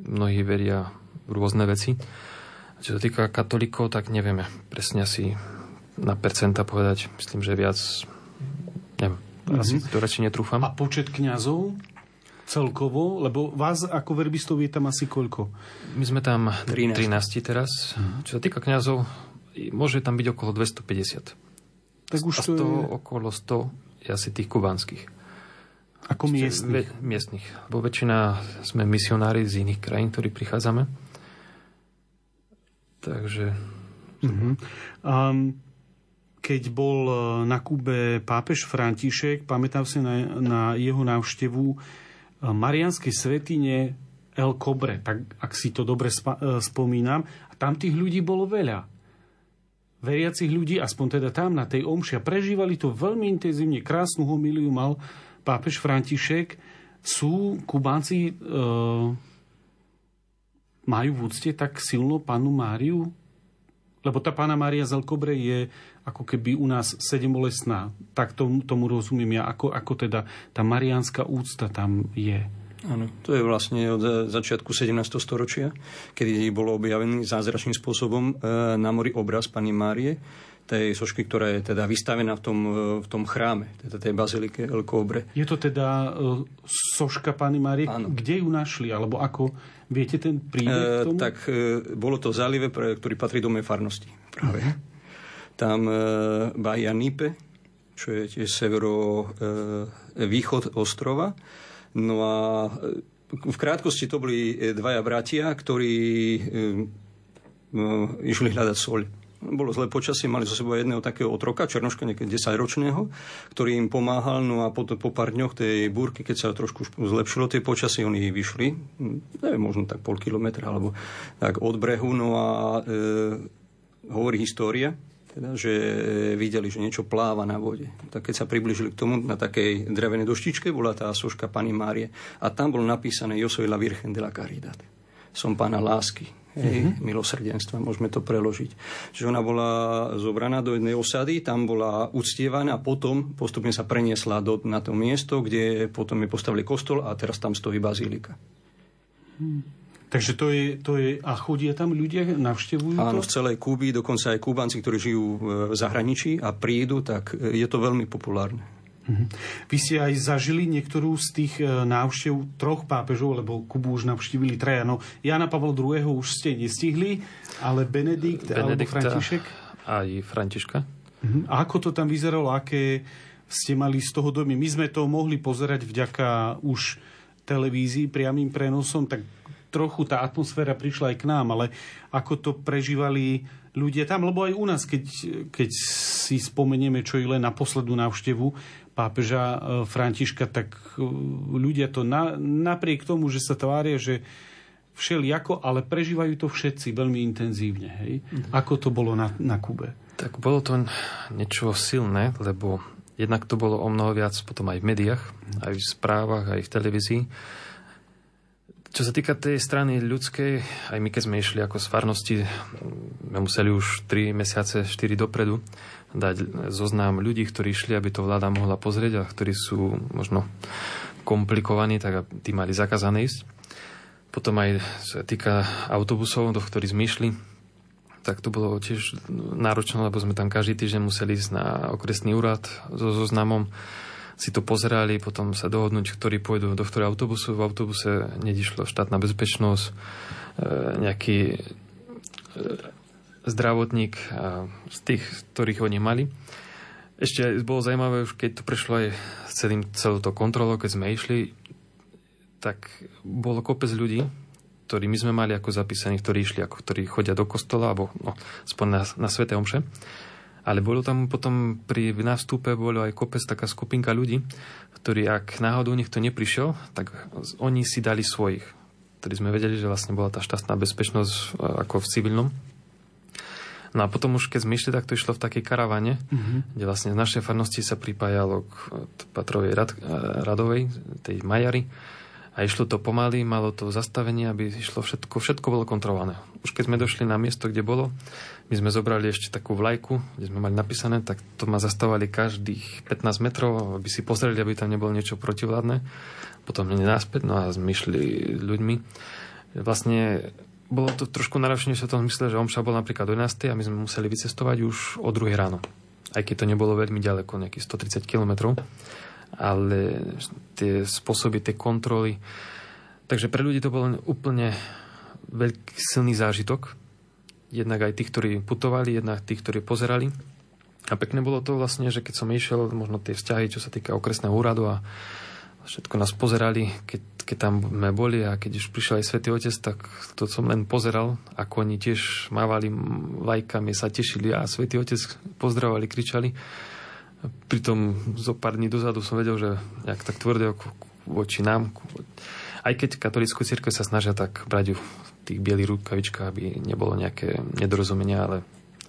mnohí veria v rôzne veci. Čo sa týka katolíkov, tak nevieme presne asi na percenta povedať. Myslím, že viac... Neviem, mm-hmm. asi to radšej netrúfam. A počet kňazov? celkovo? Lebo vás ako verbistov je tam asi koľko? My sme tam 13. 13 teraz. Mhm. Čo sa týka kňazov, môže tam byť okolo 250. Tak už A z to je okolo 100 je asi tých kubánskych. ako miestnych. Ve, miestnych. Lebo väčšina sme misionári z iných krajín, ktorí prichádzame. Takže Uh-huh. Um, keď bol e, na Kube pápež František, pamätám si na, na jeho návštevu e, Marianskej svetine El Cobre, tak ak si to dobre spa, e, spomínam. A tam tých ľudí bolo veľa. Veriacich ľudí, aspoň teda tam na tej omši, a prežívali to veľmi intenzívne. Krásnu homiliu mal pápež František. Sú Kubánci e, majú v úcte tak silno panu Máriu? Lebo tá pána Mária z je ako keby u nás sedembolesná. Tak tomu, tomu rozumiem ja, ako, ako teda tá mariánska úcta tam je. Áno, to je vlastne od začiatku 17. storočia, kedy bolo objavený zázračným spôsobom e, na mori obraz Pani Márie, tej sošky, ktorá je teda vystavená v tom, e, v tom chráme, teda tej bazilike El Cobre. Je to teda uh, soška Pani Márie? Áno. Kde ju našli? Alebo ako? Viete ten príbeh E, tak e, bolo to zálive, pre, ktorý patrí do mojej farnosti. Práve. Tam e, Bahia Nipe, čo je tiež severo e, ostrova. No a e, v krátkosti to boli e, dvaja bratia, ktorí e, no, išli hľadať soľ. Bolo zlé počasie, mali zo sebou jedného takého otroka, černoška, niekedy 10-ročného, ktorý im pomáhal, no a potom po pár dňoch tej búrky, keď sa trošku zlepšilo tie počasie, oni vyšli, hm, neviem, možno tak pol kilometra, alebo tak od brehu, no a e, hovorí história, teda, že videli, že niečo pláva na vode. Tak keď sa približili k tomu, na takej drevenej doštičke bola tá soška Pani Márie a tam bolo napísané Yo Virgen de la Caridad. Som pána lásky, hej, mm-hmm. milosrdenstva, môžeme to preložiť. Čiže ona bola zobraná do jednej osady, tam bola uctievaná a potom postupne sa preniesla do, na to miesto, kde potom je postavili kostol a teraz tam stojí bazílika. Takže to je, to je... A chodia tam ľudia, navštevujú Áno, to? v celej Kúby, dokonca aj Kúbanci, ktorí žijú v zahraničí a prídu, tak e, je to veľmi populárne. Mhm. Vy ste aj zažili niektorú z tých e, návštev troch pápežov, lebo Kubu už navštívili traja. No, Jana Pavla II. už ste nestihli, ale Benedikt alebo Benedikta František? aj Františka. Mhm. A ako to tam vyzeralo? Aké ste mali z toho domy? My sme to mohli pozerať vďaka už televízii priamým prenosom, tak trochu tá atmosféra prišla aj k nám, ale ako to prežívali ľudia tam, lebo aj u nás, keď, keď si spomenieme, čo je len na poslednú návštevu pápeža e, Františka, tak e, ľudia to na, napriek tomu, že sa tvária, že všelijako, ale prežívajú to všetci veľmi intenzívne. Hej? Ako to bolo na, na Kube? Tak bolo to niečo silné, lebo jednak to bolo o mnoho viac potom aj v médiách, aj v správach, aj v televízii. Čo sa týka tej strany ľudskej, aj my keď sme išli ako z farnosti, sme museli už 3 mesiace, 4 dopredu dať zoznam ľudí, ktorí išli, aby to vláda mohla pozrieť a ktorí sú možno komplikovaní, tak tí mali zakázané ísť. Potom aj sa týka autobusov, do ktorých sme išli, tak to bolo tiež náročné, lebo sme tam každý týždeň museli ísť na okresný úrad so zoznamom, si to pozerali, potom sa dohodnúť, ktorí pôjdu do ktorého autobusu. V autobuse nedišlo štátna bezpečnosť, e, nejaký e, zdravotník z tých, ktorých oni mali. Ešte bolo zaujímavé, už keď to prešlo aj celým, celou to kontrolou, keď sme išli, tak bolo kopec ľudí, ktorí my sme mali ako zapísaní, ktorí išli, ako ktorí chodia do kostola, alebo no, aspoň na, na Svete Omše. Ale bolo tam potom pri nástupe bolo aj kopec taká skupinka ľudí, ktorí ak náhodou niekto neprišiel, tak oni si dali svojich. Ktorí sme vedeli, že vlastne bola tá šťastná bezpečnosť e, ako v civilnom. No a potom už keď sme išli, tak to išlo v takej karavane, mm-hmm. kde vlastne z našej farnosti sa pripájalo k Patrovej rad, radovej, tej Majary. A išlo to pomaly, malo to zastavenie, aby išlo všetko, všetko bolo kontrolované. Už keď sme došli na miesto, kde bolo, my sme zobrali ešte takú vlajku, kde sme mali napísané, tak to ma zastavali každých 15 metrov, aby si pozreli, aby tam nebolo niečo protivládne. Potom mne náspäť, no a sme išli ľuďmi. Vlastne bolo to trošku náročnejšie v tom zmysle, že omša bol napríklad o 11. a my sme museli vycestovať už o 2. ráno. Aj keď to nebolo veľmi ďaleko, nejakých 130 kilometrov. ale tie spôsoby, tie kontroly. Takže pre ľudí to bol úplne veľký silný zážitok. Jednak aj tých, ktorí putovali, jednak tých, ktorí pozerali. A pekne bolo to vlastne, že keď som išiel, možno tie vzťahy, čo sa týka okresného úradu a všetko nás pozerali, keď, keď tam sme boli a keď už prišiel aj Svetý Otec, tak to som len pozeral, ako oni tiež mávali lajkami, sa tešili a Svetý Otec pozdravovali, kričali. Pritom zo pár dní dozadu som vedel, že nejak tak tvrdé voči nám, aj keď katolickú církev sa snažia tak brať v tých bielých rukavičkách, aby nebolo nejaké nedorozumenia, ale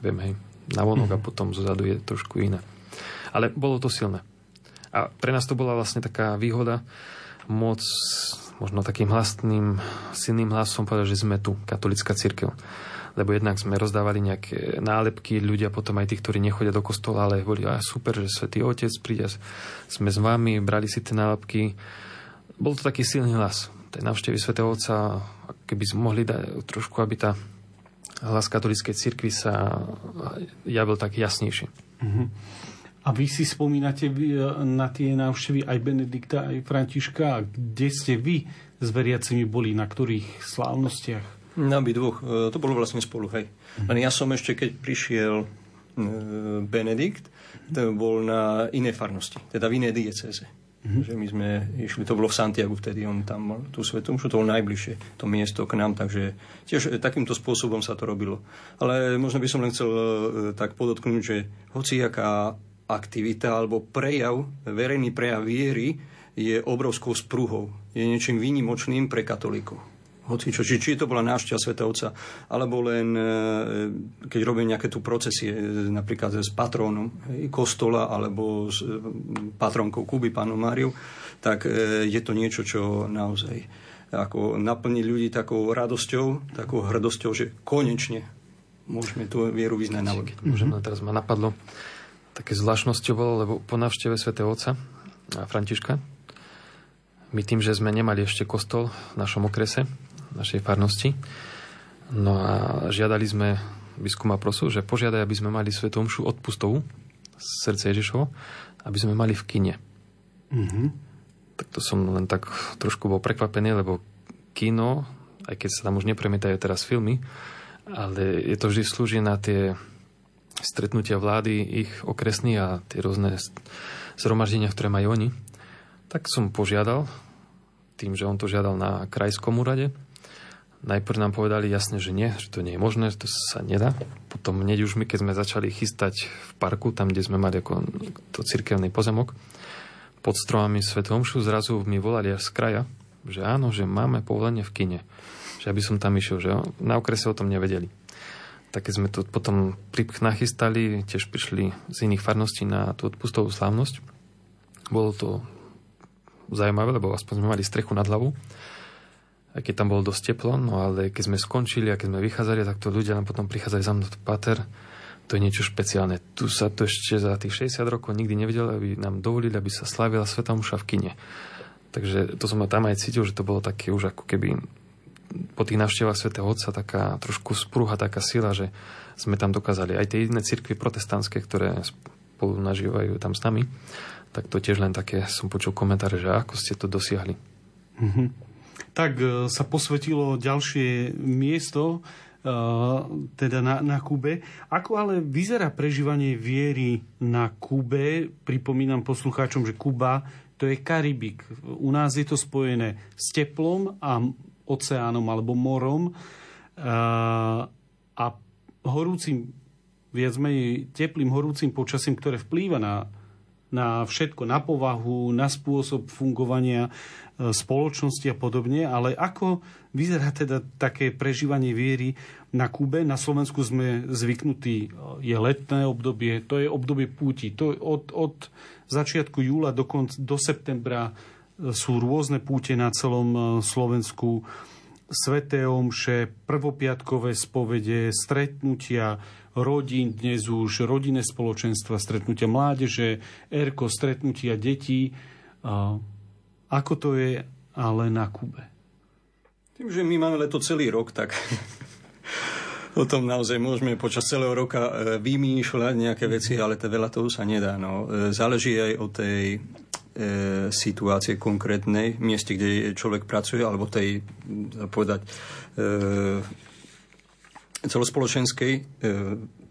viem, hej, na vonok mm-hmm. a potom zozadu je trošku iné. Ale bolo to silné. A pre nás to bola vlastne taká výhoda môcť možno takým hlasným, silným hlasom povedať, že sme tu, katolická církev. Lebo jednak sme rozdávali nejaké nálepky, ľudia potom aj tí, ktorí nechodia do kostola, ale boli, a super, že Svetý Otec príde, sme s vami, brali si tie nálepky. Bol to taký silný hlas. Tej návštevy Svetého Otca, keby sme mohli dať trošku, aby tá hlas katolíckej cirkvi sa javil tak jasnejšie. Mm-hmm. A vy si spomínate na tie návštevy aj Benedikta, aj Františka. Kde ste vy s veriacimi boli? Na ktorých slávnostiach? Na dvoch. E, to bolo vlastne spolu, hej. Mhm. Len ja som ešte, keď prišiel e, Benedikt, to bol na inej farnosti, teda v inej dieceze. Mm-hmm. Že my sme išli, to bolo v Santiagu vtedy, on tam mal tú svetu, to bolo najbližšie, to miesto k nám, takže tiež takýmto spôsobom sa to robilo. Ale možno by som len chcel e, tak podotknúť, že hociaká aktivita alebo prejav, verejný prejav viery je obrovskou spruhou. Je niečím výnimočným pre katolíkov. Hoci čo, či, či to bola návšteva Svetovca, alebo len e, keď robím nejaké tu procesie, napríklad s patrónom kostola, alebo s e, patronkou Kuby, pánom Máriou, tak e, je to niečo, čo naozaj ako naplní ľudí takou radosťou, takou hrdosťou, že konečne môžeme tú vieru vyznať na vodu. Môžeme, teraz ma napadlo, také zvláštnosťou bolo, lebo po návšteve svätého Otca a Františka, my tým, že sme nemali ešte kostol v našom okrese, našej farnosti, no a žiadali sme biskuma prosu, že požiadaj, aby sme mali svetom šu odpustovú z srdce Ježišovo, aby sme mali v kine. Mm-hmm. Tak to som len tak trošku bol prekvapený, lebo kino, aj keď sa tam už nepremietajú teraz filmy, ale je to vždy slúži na tie stretnutia vlády ich okresní a tie rôzne zhromaždenia, ktoré majú oni, tak som požiadal, tým, že on to žiadal na krajskom úrade, Najprv nám povedali jasne, že nie, že to nie je možné, že to sa nedá. Potom hneď už my, keď sme začali chystať v parku, tam, kde sme mali ako to cirkevný pozemok, pod stromami Svetomšu, zrazu mi volali až z kraja, že áno, že máme povolenie v kine. Že aby som tam išiel, že na okrese o tom nevedeli tak keď sme to potom nachystali, tiež prišli z iných farností na tú odpustovú slávnosť. Bolo to zaujímavé, lebo aspoň sme mali strechu nad hlavou, aj keď tam bolo dosť teplo, no ale keď sme skončili a keď sme vychádzali, tak to ľudia nám potom prichádzali za mnou, pater, to je niečo špeciálne. Tu sa to ešte za tých 60 rokov nikdy nevedelo, aby nám dovolili, aby sa slavila Sveta Muša v kine. Takže to som tam aj cítil, že to bolo také už ako keby po tých návštevách svätého Otca taká trošku sprúha, taká sila, že sme tam dokázali aj tie iné cirkvy protestantské, ktoré spolu nažívajú tam s nami, tak to tiež len také som počul komentáre, že ako ste to dosiahli. Mm-hmm. Tak e, sa posvetilo ďalšie miesto, e, teda na, na Kube. Ako ale vyzerá prežívanie viery na Kube? Pripomínam poslucháčom, že Kuba to je Karibik. U nás je to spojené s teplom a oceánom alebo morom a horúcim, viac menej teplým horúcim počasím, ktoré vplýva na, na všetko, na povahu, na spôsob fungovania e, spoločnosti a podobne, ale ako vyzerá teda také prežívanie viery na Kube? Na Slovensku sme zvyknutí, e, je letné obdobie, to je obdobie púti. To od, od začiatku júla do, konc, do septembra sú rôzne púte na celom e, Slovensku, sveté omše, prvopiatkové spovede, stretnutia rodín, dnes už rodinné spoločenstva, stretnutia mládeže, erko, stretnutia detí. Ako to je ale na Kube? Tým, že my máme leto celý rok, tak <laughs> o tom naozaj môžeme počas celého roka e, vymýšľať nejaké veci, ale to veľa toho sa nedá. No. E, záleží aj od tej situácie konkrétnej, mieste, kde človek pracuje, alebo tej, povedať, e, celospoločenskej. E,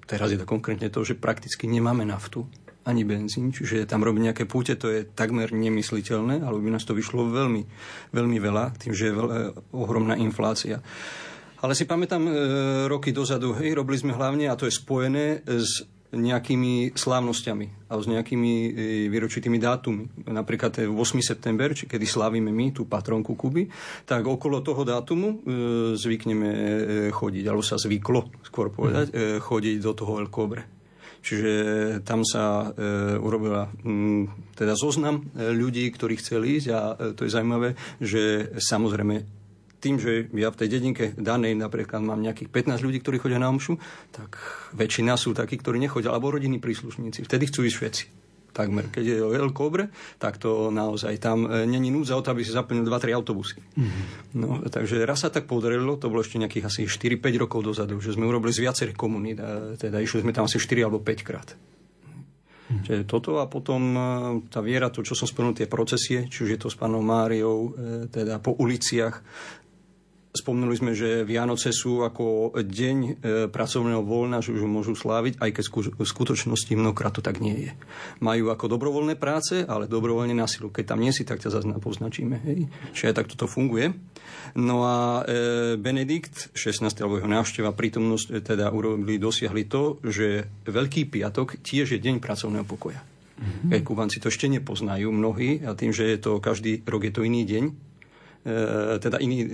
teraz je to konkrétne to, že prakticky nemáme naftu ani benzín, čiže tam robiť nejaké púte, to je takmer nemysliteľné, alebo by nás to vyšlo veľmi, veľmi veľa, tým, že je veľa, ohromná inflácia. Ale si pamätám e, roky dozadu, hej, robili sme hlavne, a to je spojené s nejakými slávnosťami a s nejakými e, výročitými dátumy. Napríklad 8. september, či kedy slávime my tú patronku Kuby, tak okolo toho dátumu e, zvykneme e, chodiť, alebo sa zvyklo, skôr povedať, mm. chodiť do toho El Cobre. Čiže tam sa e, urobila m, teda zoznam ľudí, ktorí chceli ísť a e, to je zaujímavé, že samozrejme tým, že ja v tej dedinke danej napríklad mám nejakých 15 ľudí, ktorí chodia na omšu, tak väčšina sú takí, ktorí nechodia, alebo rodinní príslušníci. Vtedy chcú ísť všetci takmer. Keď je o El Cobre, tak to naozaj tam e, není núdza o to, aby si zaplnil 2-3 autobusy. Mm-hmm. No, takže raz sa tak podarilo, to bolo ešte nejakých asi 4-5 rokov dozadu, že sme urobili z viacerých komunít, a teda išli sme tam asi 4 alebo 5 krát. Mm. Čiže toto a potom e, tá viera, to, čo som spomenul, tie procesie, či už je to s pánom Máriou, e, teda po uliciach, Spomnuli sme, že Vianoce sú ako deň e, pracovného voľna, že už môžu sláviť, aj keď v skutočnosti mnohokrát to tak nie je. Majú ako dobrovoľné práce, ale dobrovoľne na silu. Keď tam nie si, tak ťa zase poznačíme. Hej? Čiže aj takto to funguje. No a e, Benedikt, 16. alebo jeho návšteva, prítomnosť e, teda urobili, dosiahli to, že Veľký piatok tiež je deň pracovného pokoja. Mm-hmm. Keď Kubanci to ešte nepoznajú mnohí a tým, že je to každý rok je to iný deň, e, teda iný e,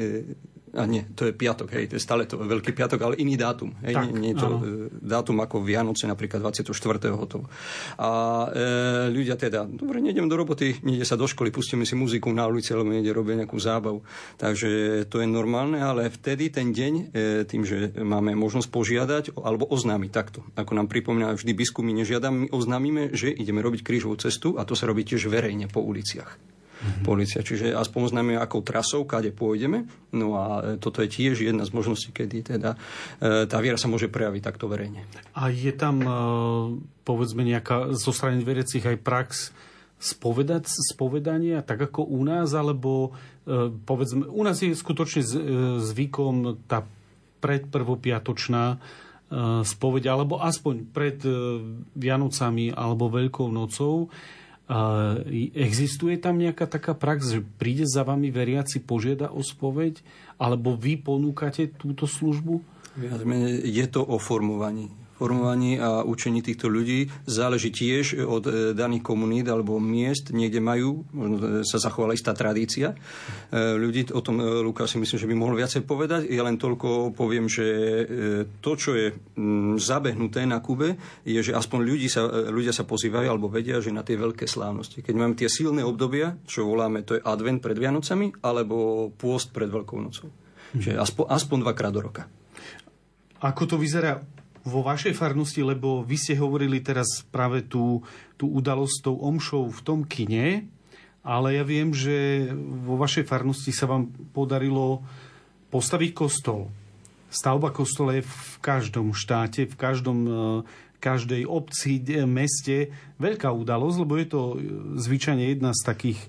a nie, to je piatok, hej, to je stále to veľký piatok, ale iný dátum. Hej, tak, nie, nie je to áno. E, dátum ako Vianoce, napríklad 24. hotovo. A e, ľudia teda, dobre, nejdem do roboty, nejde sa do školy, pustíme si muziku na ulici, alebo nejde robiť nejakú zábavu. Takže to je normálne, ale vtedy ten deň, e, tým, že máme možnosť požiadať alebo oznámiť takto. Ako nám pripomína vždy biskup, my nežiadame, my oznámime, že ideme robiť krížovú cestu a to sa robí tiež verejne po uliciach mm-hmm. policia. Čiže aspoň známe, akou trasou, kade pôjdeme. No a e, toto je tiež jedna z možností, kedy teda e, tá viera sa môže prejaviť takto verejne. A je tam, e, povedzme, nejaká zo strany veriacich aj prax spovedať, spovedania, tak ako u nás, alebo povedzme, u nás je skutočne zvykom tá predprvopiatočná spoveď, alebo aspoň pred Vianocami alebo Veľkou nocou. Existuje tam nejaká taká prax, že príde za vami veriaci, požiada o spoveď, alebo vy ponúkate túto službu? Je to o formovaní formovaní a učení týchto ľudí záleží tiež od e, daných komunít alebo miest. Niekde majú, možno sa zachovala istá tradícia. E, ľudí, o tom e, Lukáš si myslím, že by mohol viacej povedať. Ja len toľko poviem, že to, čo je zabehnuté na Kube, je, že aspoň ľudí sa, ľudia sa pozývajú alebo vedia, že na tie veľké slávnosti. Keď máme tie silné obdobia, čo voláme, to je advent pred Vianocami alebo pôst pred Veľkou nocou. Čiže aspoň, aspoň dvakrát do roka. Ako to vyzerá vo vašej farnosti, lebo vy ste hovorili teraz práve tú, tú udalosť tou omšou v tom kine, ale ja viem, že vo vašej farnosti sa vám podarilo postaviť kostol. Stavba kostola je v každom štáte, v každom, e, každej obci, meste veľká udalosť, lebo je to e, zvyčajne jedna z takých e,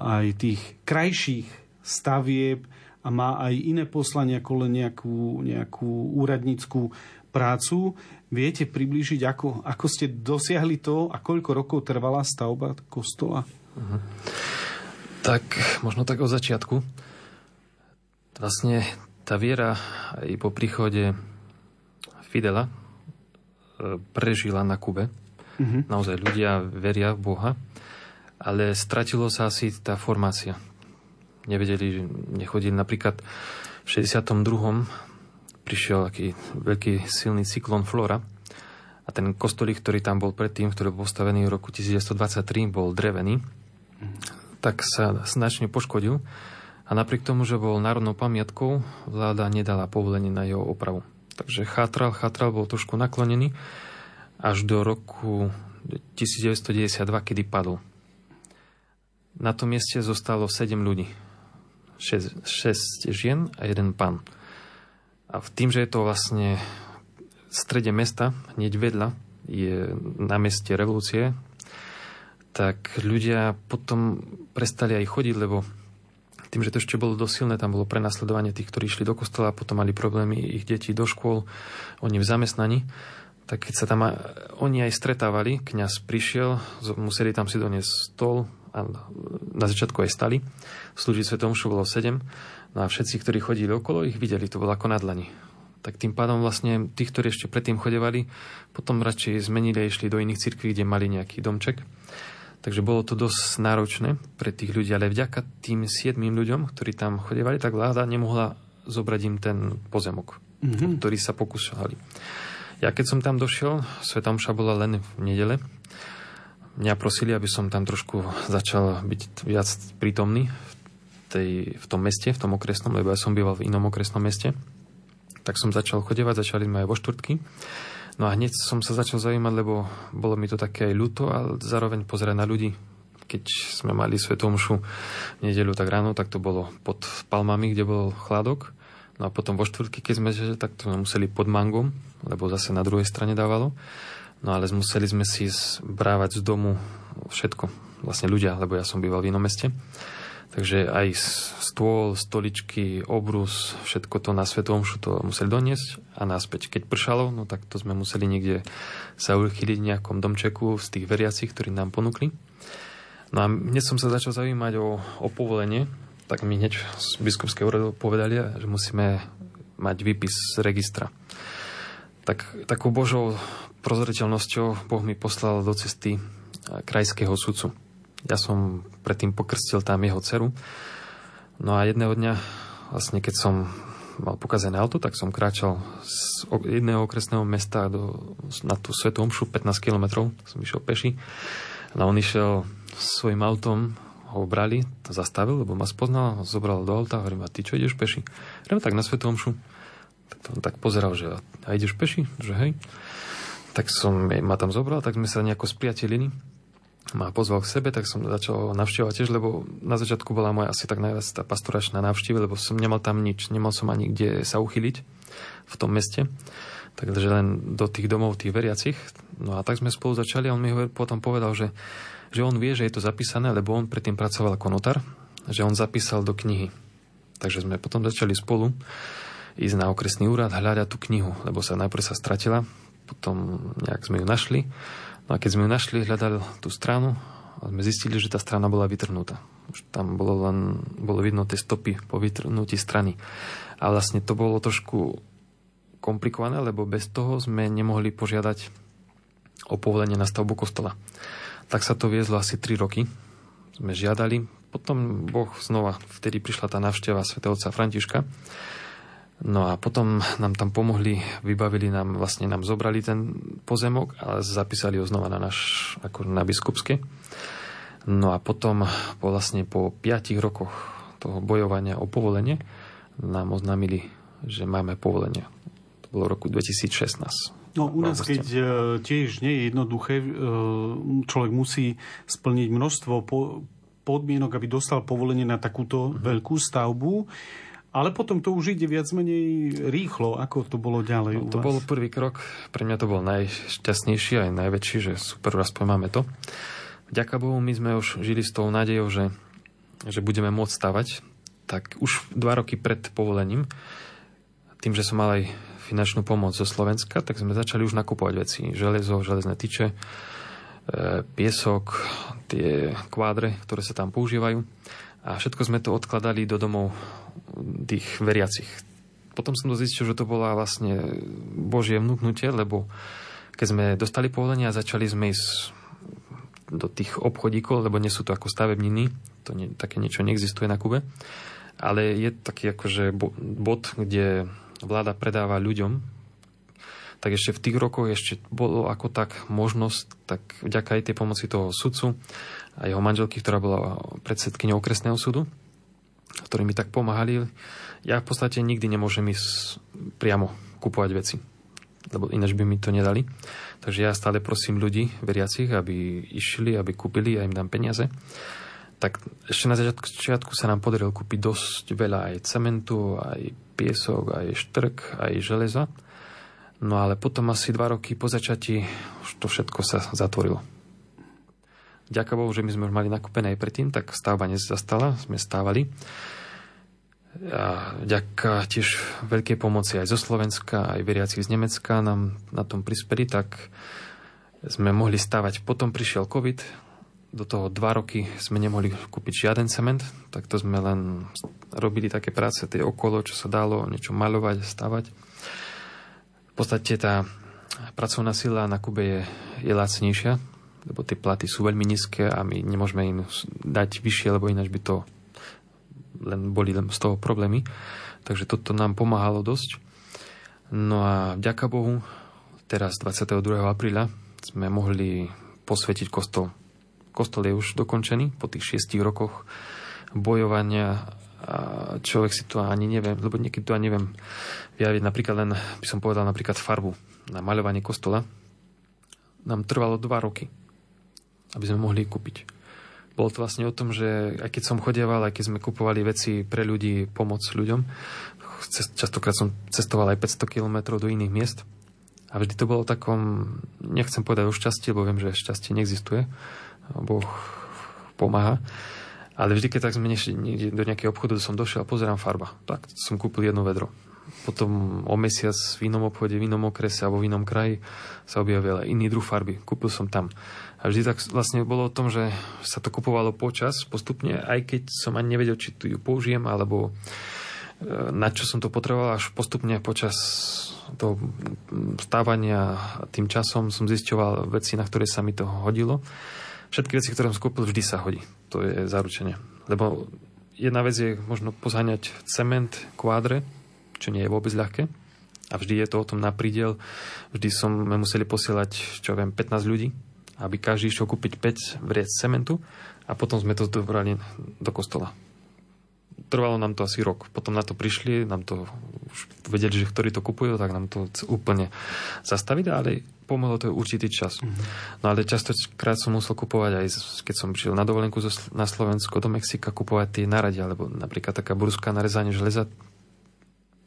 aj tých krajších stavieb a má aj iné poslanie ako len nejakú, nejakú úradnícku prácu. Viete priblížiť, ako, ako ste dosiahli to a koľko rokov trvala stavba kostola? Uh-huh. Tak, možno tak od začiatku. Vlastne tá viera aj po príchode Fidela e, prežila na Kube. Uh-huh. Naozaj ľudia veria v Boha, ale stratilo sa asi tá formácia. Nevedeli, nechodili napríklad v 62 prišiel taký veľký silný cyklon Flora a ten kostolík, ktorý tam bol predtým, ktorý bol postavený v roku 1923, bol drevený, tak sa značne poškodil a napriek tomu, že bol národnou pamiatkou, vláda nedala povolenie na jeho opravu. Takže chátral, chátral, bol trošku naklonený až do roku 1992, kedy padol. Na tom mieste zostalo 7 ľudí. 6, 6 žien a jeden pán. A v tým, že je to vlastne v strede mesta, hneď vedľa, je na meste revolúcie, tak ľudia potom prestali aj chodiť, lebo tým, že to ešte bolo dosilné, tam bolo prenasledovanie tých, ktorí išli do kostola, potom mali problémy ich detí do škôl, oni v zamestnaní, tak keď sa tam oni aj stretávali, kňaz prišiel, museli tam si doniesť stôl a na začiatku aj stali, slúžiť svetom bolo sedem, no a všetci, ktorí chodili okolo, ich videli, to bolo ako na dlani. Tak tým pádom vlastne tí, ktorí ešte predtým chodevali, potom radšej zmenili a išli do iných cirkví, kde mali nejaký domček. Takže bolo to dosť náročné pre tých ľudí, ale vďaka tým siedmým ľuďom, ktorí tam chodevali, tak vláda nemohla zobrať im ten pozemok, mm-hmm. ktorý sa pokúšali. Ja keď som tam došiel, Sveta Omša bola len v nedele, mňa prosili, aby som tam trošku začal byť viac prítomný v, tej, v tom meste, v tom okresnom, lebo ja som býval v inom okresnom meste. Tak som začal chodevať, začali sme aj vo štvrtky. No a hneď som sa začal zaujímať, lebo bolo mi to také aj ľúto, ale zároveň pozerať na ľudí. Keď sme mali svetomšu v nedelu tak ráno, tak to bolo pod palmami, kde bol chladok. No a potom vo štvrtky, keď sme že, tak to museli pod mangom, lebo zase na druhej strane dávalo. No ale museli sme si brávať z domu všetko, vlastne ľudia, lebo ja som býval v inom meste. Takže aj stôl, stoličky, obrus, všetko to na Svetom to museli doniesť a náspäť. Keď pršalo, no tak to sme museli niekde sa uchyliť v nejakom domčeku z tých veriacich, ktorí nám ponúkli. No a hneď som sa začal zaujímať o, o povolenie, tak mi hneď z biskupského úradu povedali, že musíme mať výpis z registra. Tak, takou božou prozreteľnosťou Boh mi poslal do cesty krajského sudcu. Ja som predtým pokrstil tam jeho dceru. No a jedného dňa, vlastne keď som mal pokazené auto, tak som kráčal z jedného okresného mesta do, na tú Svetú Omšu, 15 km, som išiel peši. No on išiel svojim autom, ho brali, to zastavil, lebo ma spoznal, zobral do auta hovorím, a ty čo ideš peši? Hovorím, tak na Svetú Omšu. Tak on tak pozeral, že a ideš peši? Že hej. Tak som ma tam zobral, tak sme sa nejako spriatelili ma pozval k sebe, tak som začal navštevovať tiež, lebo na začiatku bola moja asi tak najviac tá pastoračná návšteva, lebo som nemal tam nič, nemal som ani kde sa uchyliť v tom meste. Takže len do tých domov tých veriacich. No a tak sme spolu začali a on mi potom povedal, že, že on vie, že je to zapísané, lebo on predtým pracoval ako notár, že on zapísal do knihy. Takže sme potom začali spolu ísť na okresný úrad, hľadať tú knihu, lebo sa najprv sa stratila, potom nejak sme ju našli No a keď sme našli, hľadali tú stranu a sme zistili, že tá strana bola vytrhnutá. Už tam bolo len, bolo vidno tie stopy po vytrhnutí strany. A vlastne to bolo trošku komplikované, lebo bez toho sme nemohli požiadať o povolenie na stavbu kostola. Tak sa to viezlo asi 3 roky. Sme žiadali. Potom Boh znova, vtedy prišla tá návšteva svätého otca Františka No a potom nám tam pomohli, vybavili nám, vlastne nám zobrali ten pozemok a zapísali ho znova na náš, ako na biskupske. No a potom po, vlastne po piatich rokoch toho bojovania o povolenie nám oznámili, že máme povolenie. To bolo v roku 2016. No u nás, keď e, tiež nie je jednoduché, e, človek musí splniť množstvo podmienok, aby dostal povolenie na takúto mm-hmm. veľkú stavbu. Ale potom to už ide viac menej rýchlo. Ako to bolo ďalej no, To bol prvý krok. Pre mňa to bol najšťastnejší aj najväčší, že super, aspoň máme to. Vďaka Bohu, my sme už žili s tou nádejou, že, že budeme môcť stavať. Tak už dva roky pred povolením, tým, že som mal aj finančnú pomoc zo Slovenska, tak sme začali už nakupovať veci. Železo, železné tyče, e, piesok, tie kvádre, ktoré sa tam používajú. A všetko sme to odkladali do domov tých veriacich. Potom som to zistil, že to bola vlastne Božie vnúknutie, lebo keď sme dostali povolenie a začali sme ísť do tých obchodíkov, lebo nie sú to ako stavebniny, to nie, také niečo neexistuje na Kube, ale je taký akože bod, kde vláda predáva ľuďom, tak ešte v tých rokoch ešte bolo ako tak možnosť, tak vďaka aj tej pomoci toho sudcu a jeho manželky, ktorá bola predsedkyňou okresného súdu, ktorí mi tak pomáhali. Ja v podstate nikdy nemôžem ísť priamo kupovať veci, lebo ináč by mi to nedali. Takže ja stále prosím ľudí, veriacich, aby išli, aby kúpili a im dám peniaze. Tak ešte na začiatku sa nám podarilo kúpiť dosť veľa aj cementu, aj piesok, aj štrk, aj železa. No ale potom asi dva roky po začatí už to všetko sa zatvorilo. Ďaká Bohu, že my sme už mali nakúpené aj predtým, tak stavba nezastala, sme stávali. A ďaká tiež veľkej pomoci aj zo Slovenska, aj veriaci z Nemecka nám na tom prispeli, tak sme mohli stavať. Potom prišiel COVID, do toho dva roky sme nemohli kúpiť žiaden cement, tak to sme len robili také práce tie okolo, čo sa dalo, niečo maľovať, stavať. V podstate tá pracovná sila na Kube je, je lacnejšia, lebo tie platy sú veľmi nízke a my nemôžeme im dať vyššie, lebo ináč by to len boli len z toho problémy. Takže toto nám pomáhalo dosť. No a vďaka Bohu, teraz 22. apríla sme mohli posvetiť kostol. Kostol je už dokončený po tých šiestich rokoch bojovania a človek si to ani neviem, lebo niekedy to ani neviem vyjaviť. Napríklad len, by som povedal, napríklad farbu na maľovanie kostola nám trvalo dva roky, aby sme mohli kúpiť. Bolo to vlastne o tom, že aj keď som chodieval, aj keď sme kupovali veci pre ľudí, pomoc ľuďom, častokrát som cestoval aj 500 km do iných miest a vždy to bolo takom, nechcem povedať o šťastie, lebo viem, že šťastie neexistuje. Boh pomáha. Ale vždy, keď tak sme nešli do nejakého obchodu, som došiel a pozerám farba. Tak som kúpil jedno vedro. Potom o mesiac v inom obchode, v inom okrese alebo v inom kraji sa objavil iný druh farby. Kúpil som tam. A vždy tak vlastne bolo o tom, že sa to kupovalo počas, postupne, aj keď som ani nevedel, či tu ju použijem, alebo e, na čo som to potreboval, až postupne počas toho stávania tým časom som zisťoval veci, na ktoré sa mi to hodilo. Všetky veci, ktoré som skúpil, vždy sa hodí. To je zaručenie. Lebo jedna vec je možno pozáňať cement, kvádre, čo nie je vôbec ľahké. A vždy je to o tom na prídel. Vždy sme museli posielať, čo viem, 15 ľudí aby každý išiel kúpiť 5 vriec cementu a potom sme to dobrali do kostola. Trvalo nám to asi rok. Potom na to prišli, nám to už vedeli, že ktorí to kupujú, tak nám to úplne zastavili, ale pomohlo to určitý čas. Mm-hmm. No ale častokrát som musel kupovať aj, keď som prišiel na dovolenku na Slovensko do Mexika, kupovať tie naradia, alebo napríklad taká bruská narezanie železa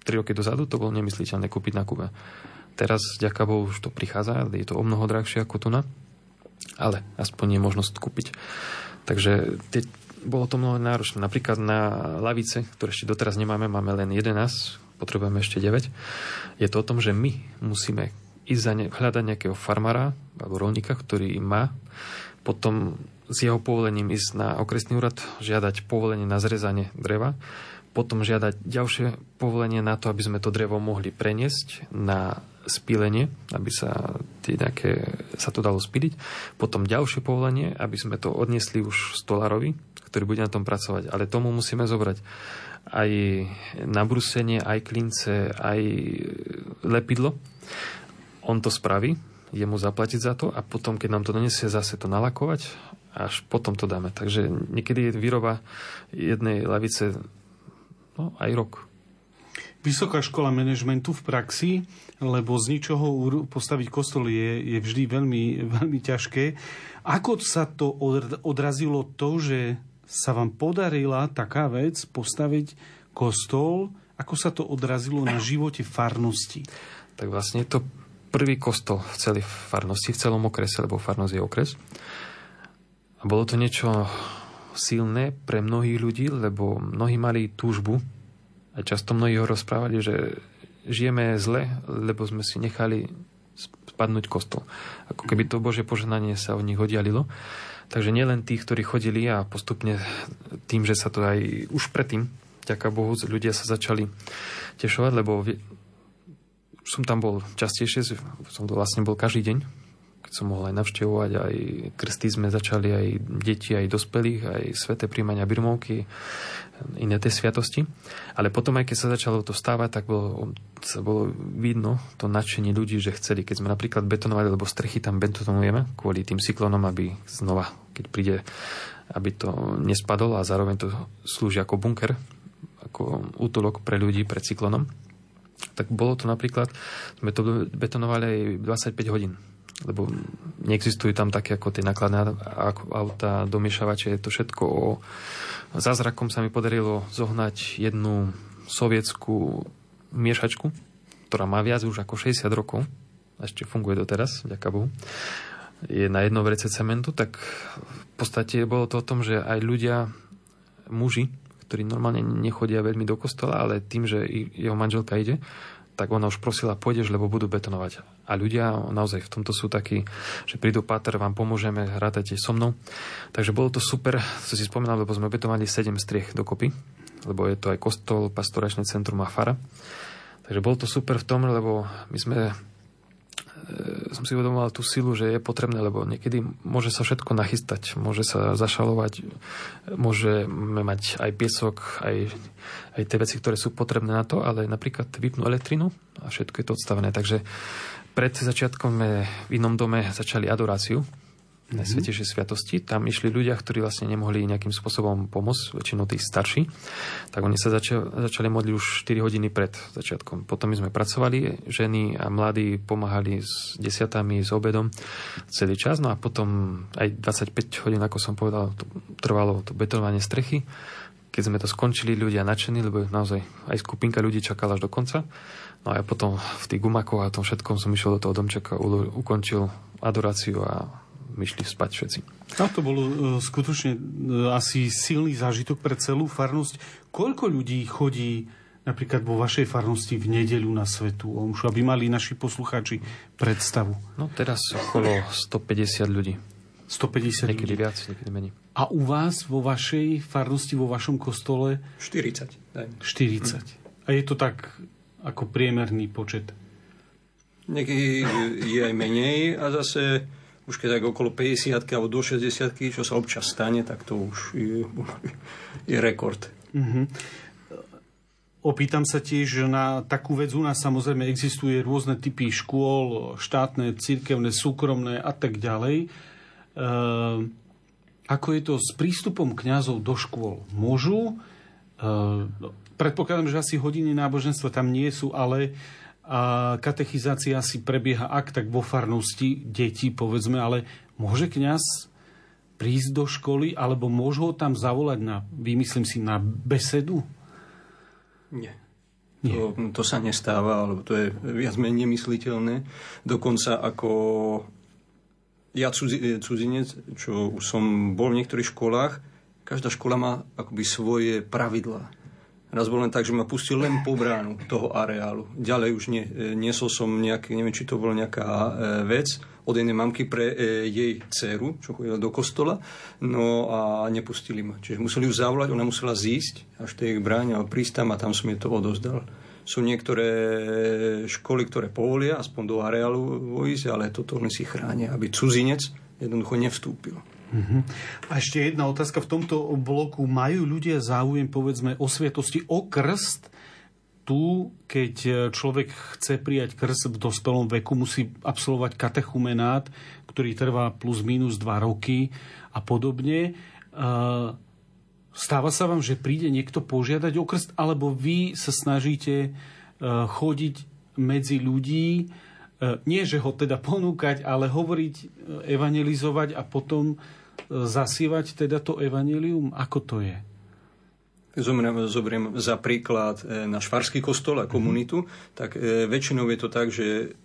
3 roky dozadu, to bolo nemysliteľné kúpiť na Kube. Teraz, ďaká Bohu, už to prichádza, je to o mnoho drahšie ako tu na ale aspoň je možnosť kúpiť. Takže tie, bolo to mnoho náročné. Napríklad na lavice, ktoré ešte doteraz nemáme, máme len 11, potrebujeme ešte 9. Je to o tom, že my musíme ísť za ne, hľadať nejakého farmára alebo rolníka, ktorý má, potom s jeho povolením ísť na okresný úrad, žiadať povolenie na zrezanie dreva, potom žiadať ďalšie povolenie na to, aby sme to drevo mohli preniesť na spílenie, aby sa, tie nejaké, sa to dalo spíliť. Potom ďalšie povolenie, aby sme to odniesli už stolárovi, ktorý bude na tom pracovať. Ale tomu musíme zobrať aj nabrúsenie, aj klince, aj lepidlo. On to spraví, jemu zaplatiť za to a potom, keď nám to donesie, zase to nalakovať, až potom to dáme. Takže niekedy je výroba jednej lavice no, aj rok. Vysoká škola manažmentu v praxi, lebo z ničoho postaviť kostol je, je vždy veľmi, <laughs> veľmi ťažké. Ako sa to odrazilo to, že sa vám podarila taká vec postaviť kostol, ako sa to odrazilo na živote farnosti? Tak vlastne je to prvý kostol v celej farnosti, v celom okrese, lebo farnosť je okres. A bolo to niečo silné pre mnohých ľudí, lebo mnohí mali túžbu často mnohí ho rozprávali, že žijeme zle, lebo sme si nechali spadnúť kostol. Ako keby to Bože poženanie sa od nich oddialilo. Takže nielen tí, ktorí chodili a postupne tým, že sa to aj už predtým, ďaká Bohu, ľudia sa začali tešovať, lebo som tam bol častejšie, som to vlastne bol každý deň, keď som mohol aj navštevovať, aj krsty sme začali, aj deti, aj dospelých, aj sveté príjmania birmovky, iné tie sviatosti. Ale potom, aj keď sa začalo to stávať, tak bolo, sa bolo vidno to nadšenie ľudí, že chceli, keď sme napríklad betonovali, lebo strechy tam betonujeme kvôli tým cyklónom, aby znova, keď príde, aby to nespadlo a zároveň to slúži ako bunker, ako útolok pre ľudí pred cyklónom. Tak bolo to napríklad, sme to betonovali aj 25 hodín lebo neexistujú tam také ako tie nakladné auta, domiešavače, je to všetko o... Zázrakom sa mi podarilo zohnať jednu sovietskú miešačku, ktorá má viac už ako 60 rokov, ešte funguje doteraz, ďaká Bohu. je na jedno vrece cementu, tak v podstate bolo to o tom, že aj ľudia, muži, ktorí normálne nechodia veľmi do kostola, ale tým, že jeho manželka ide, tak ona už prosila, pôjdeš, lebo budú betonovať. A ľudia naozaj v tomto sú takí, že prídu, Páter, vám pomôžeme, hrátajte so mnou. Takže bolo to super, co si spomínal, lebo sme betovali 7 striech dokopy, lebo je to aj kostol, pastoračné centrum a fara. Takže bolo to super v tom, lebo my sme som si uvedomoval tú silu, že je potrebné, lebo niekedy môže sa všetko nachystať, môže sa zašalovať, môžeme mať aj piesok, aj, aj tie veci, ktoré sú potrebné na to, ale napríklad vypnú elektrinu a všetko je to odstavené. Takže pred začiatkom v inom dome začali adoráciu. Najsvetejšej sviatosti. Tam išli ľudia, ktorí vlastne nemohli nejakým spôsobom pomôcť, väčšinou tí starší. Tak oni sa začali, začali modliť už 4 hodiny pred začiatkom. Potom my sme pracovali, ženy a mladí pomáhali s desiatami, s obedom celý čas. No a potom aj 25 hodín, ako som povedal, to trvalo to betonovanie strechy. Keď sme to skončili, ľudia nadšení, lebo naozaj aj skupinka ľudí čakala až do konca. No a ja potom v tých gumakoch a tom všetkom som išiel do toho domčeka, ukončil adoráciu a my šli spať všetci. A to bolo uh, skutočne uh, asi silný zážitok pre celú farnosť. Koľko ľudí chodí napríklad vo vašej farnosti v nedeľu na Svetu Omšu, aby mali naši poslucháči predstavu? No teraz okolo 150 ľudí. 150 niekedy ľudí. viac, niekedy menej. A u vás vo vašej farnosti, vo vašom kostole? 40. Daj. 40. Hm. A je to tak ako priemerný počet? Niekedy je aj menej a zase už keď tak okolo 50 alebo do 60 čo sa občas stane, tak to už je, je rekord. Mm-hmm. Opýtam sa tiež na takú vec. U nás samozrejme existuje rôzne typy škôl, štátne, cirkevné, súkromné a tak ďalej. E, ako je to s prístupom kňazov do škôl? Môžu? E, predpokladám, že asi hodiny náboženstva tam nie sú, ale a katechizácia si prebieha ak tak vo farnosti detí, povedzme, ale môže kňaz prísť do školy, alebo môžu ho tam zavolať na, vymyslím si, na besedu? Nie. Nie. To, to sa nestáva, alebo to je viac menej nemysliteľné. Dokonca ako ja cudzi, cudzinec, čo už som bol v niektorých školách, každá škola má akoby svoje pravidlá. Raz bol len tak, že ma pustil len po bránu toho areálu. Ďalej už nie, e, niesol som nejaký, neviem, či to bola nejaká e, vec od jednej mamky pre e, jej dceru, čo chodila do kostola, no a nepustili ma. Čiže museli ju zavolať, ona musela zísť až tej bráne a prísť tam a tam som jej to odozdal. Sú niektoré školy, ktoré povolia aspoň do areálu vojsť, ale toto oni si chránia, aby cudzinec jednoducho nevstúpil. Uh-huh. A ešte jedna otázka v tomto bloku. Majú ľudia záujem, povedzme, o sviatosti, o krst? Tu, keď človek chce prijať krst v dospelom veku, musí absolvovať katechumenát, ktorý trvá plus minus 2 roky a podobne. Stáva sa vám, že príde niekto požiadať o krst, alebo vy sa snažíte chodiť medzi ľudí, nie že ho teda ponúkať, ale hovoriť, evangelizovať a potom zasievať teda to evanelium? Ako to je? Zoberiem, zoberiem za príklad e, náš farský kostol a komunitu, mm-hmm. tak e, väčšinou je to tak, že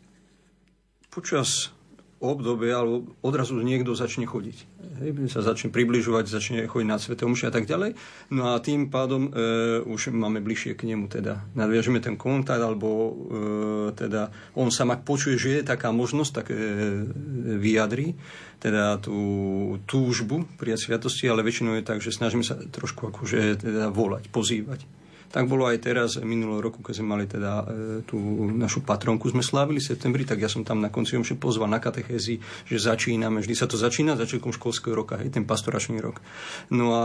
počas obdobie, alebo odrazu niekto začne chodiť. Hej, sa začne približovať, začne chodiť na Svete Omši a tak ďalej. No a tým pádom e, už máme bližšie k nemu teda. Nadviažeme ten kontakt, alebo e, teda on sa ak počuje, že je taká možnosť, tak e, vyjadri teda tú túžbu prijať sviatosti, ale väčšinou je tak, že snažíme sa trošku akože teda volať, pozývať. Tak bolo aj teraz, minulého roku, keď sme mali teda e, tú našu patronku, sme slávili v septembri, tak ja som tam na konci omše pozval na katechézy, že začíname, vždy sa to začína začiatkom školského roka, hej, ten pastoračný rok. No a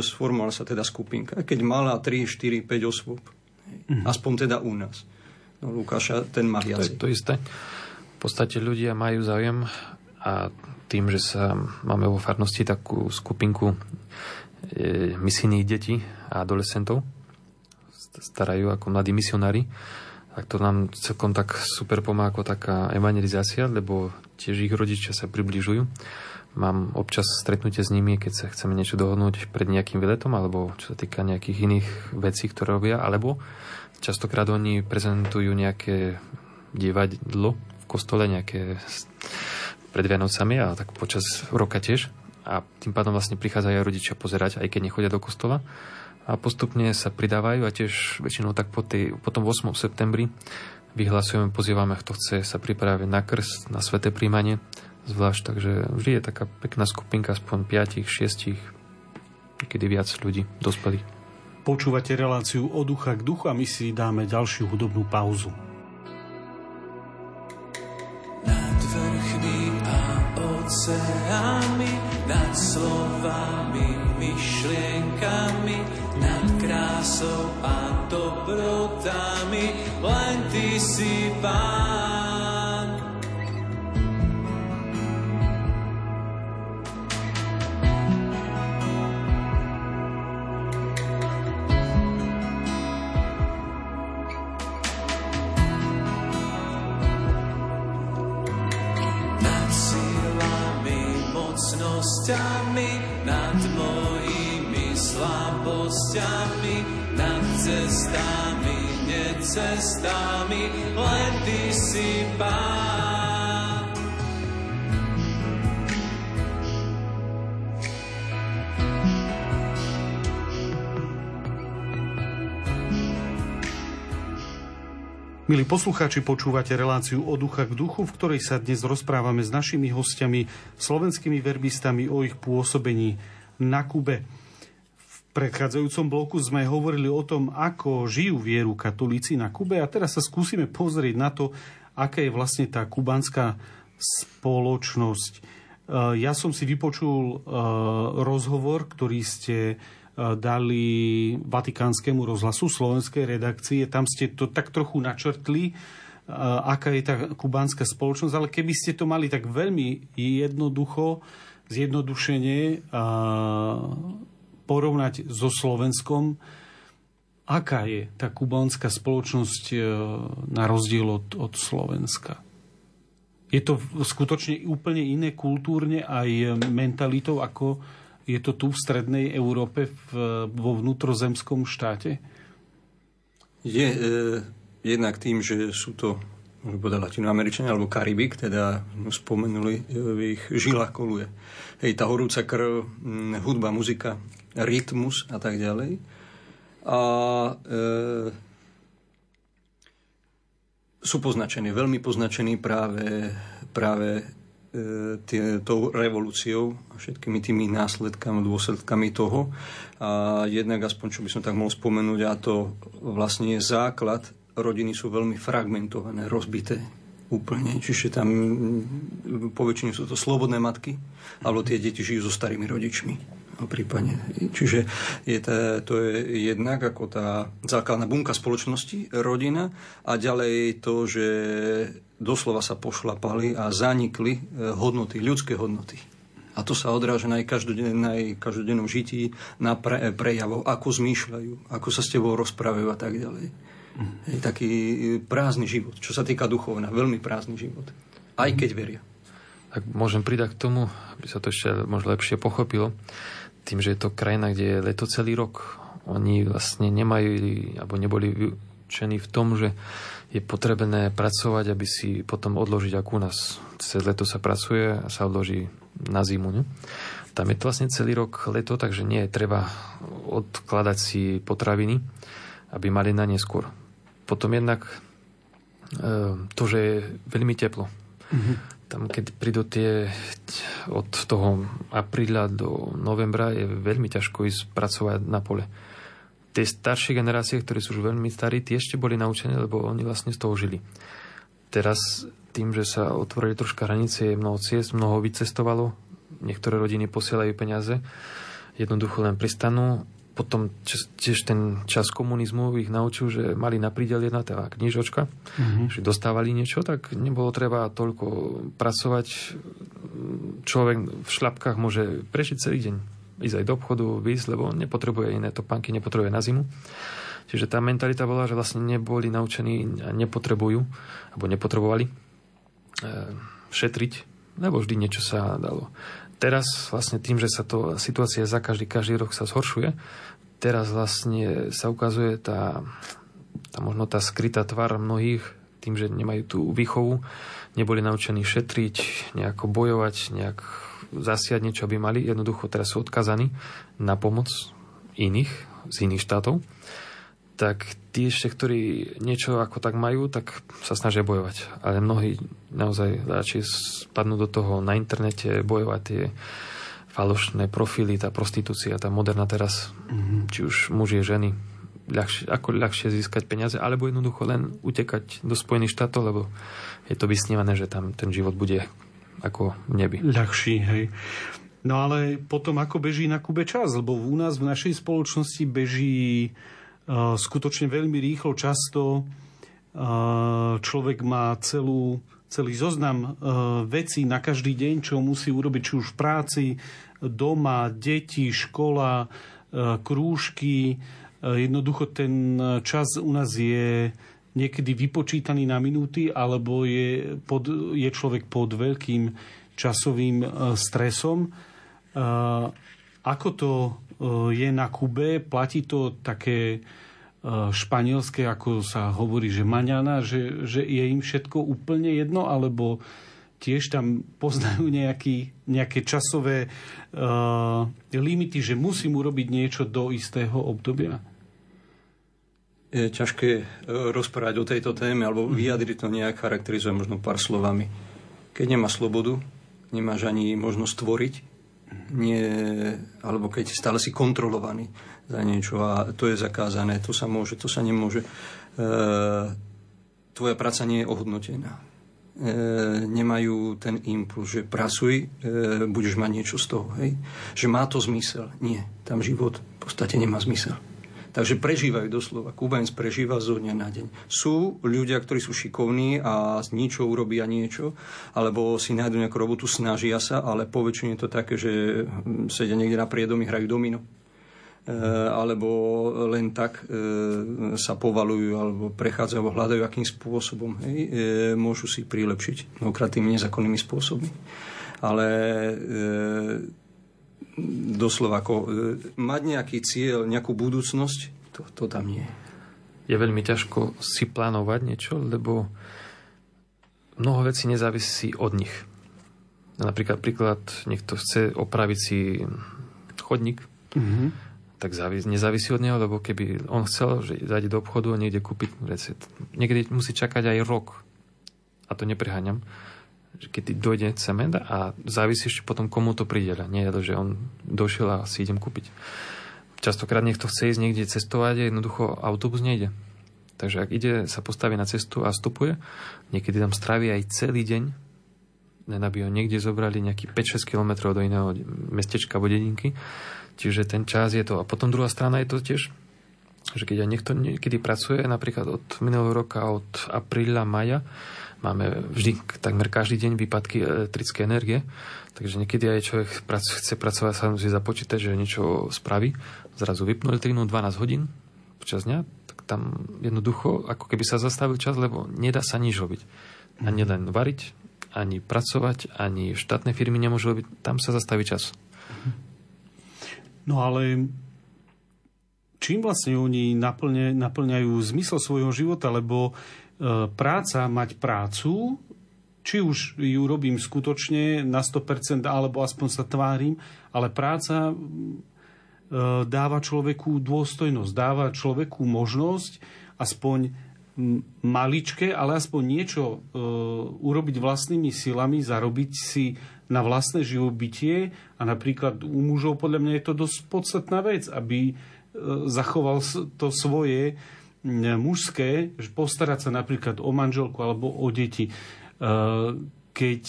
sformovala sa teda skupinka, keď mala 3, 4, 5 osôb. Mm. Aspoň teda u nás. No Lukáša, ten má viac. To je to isté. V podstate ľudia majú záujem a tým, že sa máme vo farnosti takú skupinku e, misijných detí a adolescentov, starajú ako mladí misionári, tak to nám celkom tak super pomáha ako taká evangelizácia, lebo tiež ich rodičia sa približujú. Mám občas stretnutie s nimi, keď sa chceme niečo dohodnúť pred nejakým výletom, alebo čo sa týka nejakých iných vecí, ktoré robia, alebo častokrát oni prezentujú nejaké divadlo v kostole, nejaké pred Vianocami a tak počas roka tiež. A tým pádom vlastne prichádzajú aj rodičia pozerať, aj keď nechodia do kostola. A postupne sa pridávajú a tiež väčšinou tak po, tej, po tom 8. septembri vyhlasujeme, pozývame, kto chce sa pripraviť na krst, na sveté príjmanie zvlášť, takže vždy je taká pekná skupinka, aspoň 5, 6, kedy viac ľudí, dospelých. Počúvate reláciu od ducha k duchu a my si dáme ďalšiu hudobnú pauzu. A oceánmi, nad slovami, myšlienkami, nad krásou a dobrotami, len Ty si Pán. Necestami, len Ty si Pán. Milí poslucháči, počúvate reláciu od ducha k duchu, v ktorej sa dnes rozprávame s našimi hostiami, slovenskými verbistami o ich pôsobení na Kube. Predchádzajúcom bloku sme hovorili o tom, ako žijú vieru katolíci na Kube a teraz sa skúsime pozrieť na to, aká je vlastne tá kubanská spoločnosť. Ja som si vypočul eh, rozhovor, ktorý ste E, dali Vatikánskemu rozhlasu slovenskej redakcie. Tam ste to tak trochu načrtli, e, aká je tá kubánska spoločnosť, ale keby ste to mali tak veľmi jednoducho, zjednodušene e, porovnať so Slovenskom, aká je tá kubánska spoločnosť na rozdiel od, od Slovenska? Je to skutočne úplne iné kultúrne aj mentalitou ako, je to tu v strednej Európe v, vo vnútrozemskom štáte? Je e, jednak tým, že sú to môžem povedať Latinoameričania alebo Karibik, teda spomenuli, e, v ich žilách koluje. Hej, tá horúca krv, hudba, muzika, rytmus a tak ďalej. A e, sú poznačení, veľmi poznačení práve, práve E, tie, tou revolúciou a všetkými tými následkami, dôsledkami toho. A jednak aspoň, čo by som tak mohol spomenúť, a to vlastne je základ. Rodiny sú veľmi fragmentované, rozbité úplne. Čiže tam po väčšine sú to slobodné matky, alebo tie deti žijú so starými rodičmi prípadne. Čiže je to, to je jednak ako tá základná bunka spoločnosti, rodina a ďalej to, že doslova sa pošlapali a zanikli e, hodnoty, ľudské hodnoty. A to sa odráža na každodennom, každodennom žití, na pre, prejavov, ako zmýšľajú, ako sa s tebou rozprávajú a tak ďalej. Mm. Je taký e, prázdny život, čo sa týka duchovna, veľmi prázdny život. Aj keď veria. Tak môžem pridať k tomu, aby sa to ešte možno lepšie pochopilo. Tým, že je to krajina, kde je leto celý rok, oni vlastne nemajú, alebo neboli vyučení v tom, že je potrebné pracovať, aby si potom odložiť, ako u nás cez leto sa pracuje a sa odloží na zimu. Ne? Tam je to vlastne celý rok leto, takže nie je treba odkladať si potraviny, aby mali na neskôr. Potom jednak e, to, že je veľmi teplo. Mm-hmm. Tam, keď prídu tie od toho apríla do novembra, je veľmi ťažko ísť pracovať na pole tie staršie generácie, ktoré sú už veľmi starí, tie ešte boli naučené, lebo oni vlastne z toho žili. Teraz tým, že sa otvorili troška hranice, je mnoho ciest, mnoho vycestovalo, niektoré rodiny posielajú peniaze, jednoducho len pristanú. Potom tiež ten čas komunizmu ich naučil, že mali na prídel jedna tá knižočka, mm-hmm. že dostávali niečo, tak nebolo treba toľko pracovať. Človek v šlapkách môže prežiť celý deň ísť aj do obchodu, výsť, lebo nepotrebuje iné topánky, nepotrebuje na zimu. Čiže tá mentalita bola, že vlastne neboli naučení a nepotrebujú, alebo nepotrebovali e, šetriť, lebo vždy niečo sa dalo. Teraz vlastne tým, že sa to situácia za každý, každý rok sa zhoršuje, teraz vlastne sa ukazuje tá, tá možno tá skrytá tvár mnohých tým, že nemajú tú výchovu, neboli naučení šetriť, nejako bojovať, nejak zasiať niečo, aby mali. Jednoducho teraz sú odkazaní na pomoc iných z iných štátov tak tí ešte, ktorí niečo ako tak majú, tak sa snažia bojovať. Ale mnohí naozaj radšej spadnú do toho na internete, bojovať tie falošné profily, tá prostitúcia, tá moderná teraz, mm-hmm. či už muži, ženy, ľahšie, ako ľahšie získať peniaze, alebo jednoducho len utekať do Spojených štátov, lebo je to vysnívané, že tam ten život bude ako v nebi. Ľahší, hej. No ale potom ako beží na Kube čas, lebo u nás v našej spoločnosti beží skutočne veľmi rýchlo, často človek má celú, celý zoznam vecí na každý deň, čo musí urobiť, či už v práci, doma, deti, škola, krúžky. Jednoducho ten čas u nás je niekedy vypočítaný na minúty, alebo je, pod, je človek pod veľkým časovým stresom. Ako to je na Kube, platí to také španielské, ako sa hovorí, že maňana, že, že je im všetko úplne jedno, alebo tiež tam poznajú nejaký, nejaké časové uh, limity, že musím urobiť niečo do istého obdobia? Je ťažké rozprávať o tejto téme, alebo mhm. vyjadriť to nejak charakterizuje možno pár slovami. Keď nemá slobodu, nemáš ani možnosť tvoriť, nie, alebo keď stále si kontrolovaný za niečo a to je zakázané, to sa môže, to sa nemôže. E, tvoja práca nie je ohodnotená. E, nemajú ten impuls, že pracuj, e, budeš mať niečo z toho. Hej? Že má to zmysel. Nie, tam život v podstate nemá zmysel. Takže prežívajú doslova. Kubanec prežíva zo dňa na deň. Sú ľudia, ktorí sú šikovní a z ničo urobia niečo, alebo si nájdu nejakú robotu, snažia sa, ale po väčšine je to také, že sedia niekde na priedomi, hrajú domino. E, alebo len tak e, sa povalujú alebo prechádzajú alebo hľadajú akým spôsobom. Hej, e, môžu si prilepšiť mnohokrát tými nezákonnými spôsobmi. Ale doslova ako e, mať nejaký cieľ, nejakú budúcnosť, to, to tam nie je. Je veľmi ťažko si plánovať niečo, lebo mnoho vecí nezávisí od nich. Napríklad príklad, niekto chce opraviť si chodník, mm-hmm. tak závis, nezávisí od neho, lebo keby on chcel, že zajde do obchodu a niekde kúpiť recept. Niekedy musí čakať aj rok. A to nepreháňam keď dojde cement a závisí ešte potom, komu to prideľa. Nie je to, že on došiel a si idem kúpiť. Častokrát niekto chce ísť niekde cestovať a jednoducho autobus nejde. Takže ak ide, sa postaví na cestu a vstupuje, niekedy tam strávi aj celý deň, len aby ho niekde zobrali nejaký 5-6 km do iného mestečka alebo dedinky. Čiže ten čas je to. A potom druhá strana je to tiež, že keď aj niekto niekedy pracuje, napríklad od minulého roka, od apríla, maja, Máme vždy, takmer každý deň výpadky elektrické energie, takže niekedy aj človek chce pracovať, sa musí započítať, že niečo spraví. Zrazu vypnú elektrínu 12 hodín počas dňa, tak tam jednoducho ako keby sa zastavil čas, lebo nedá sa nič robiť. Ani len variť, ani pracovať, ani štátne firmy nemôžu robiť, tam sa zastaví čas. No ale čím vlastne oni naplňajú zmysel svojho života, lebo práca mať prácu, či už ju robím skutočne na 100% alebo aspoň sa tvárim, ale práca e, dáva človeku dôstojnosť, dáva človeku možnosť aspoň maličké, ale aspoň niečo e, urobiť vlastnými silami, zarobiť si na vlastné živobytie. A napríklad u mužov podľa mňa je to dosť podstatná vec, aby zachoval to svoje mužské, postarať sa napríklad o manželku alebo o deti, e, keď,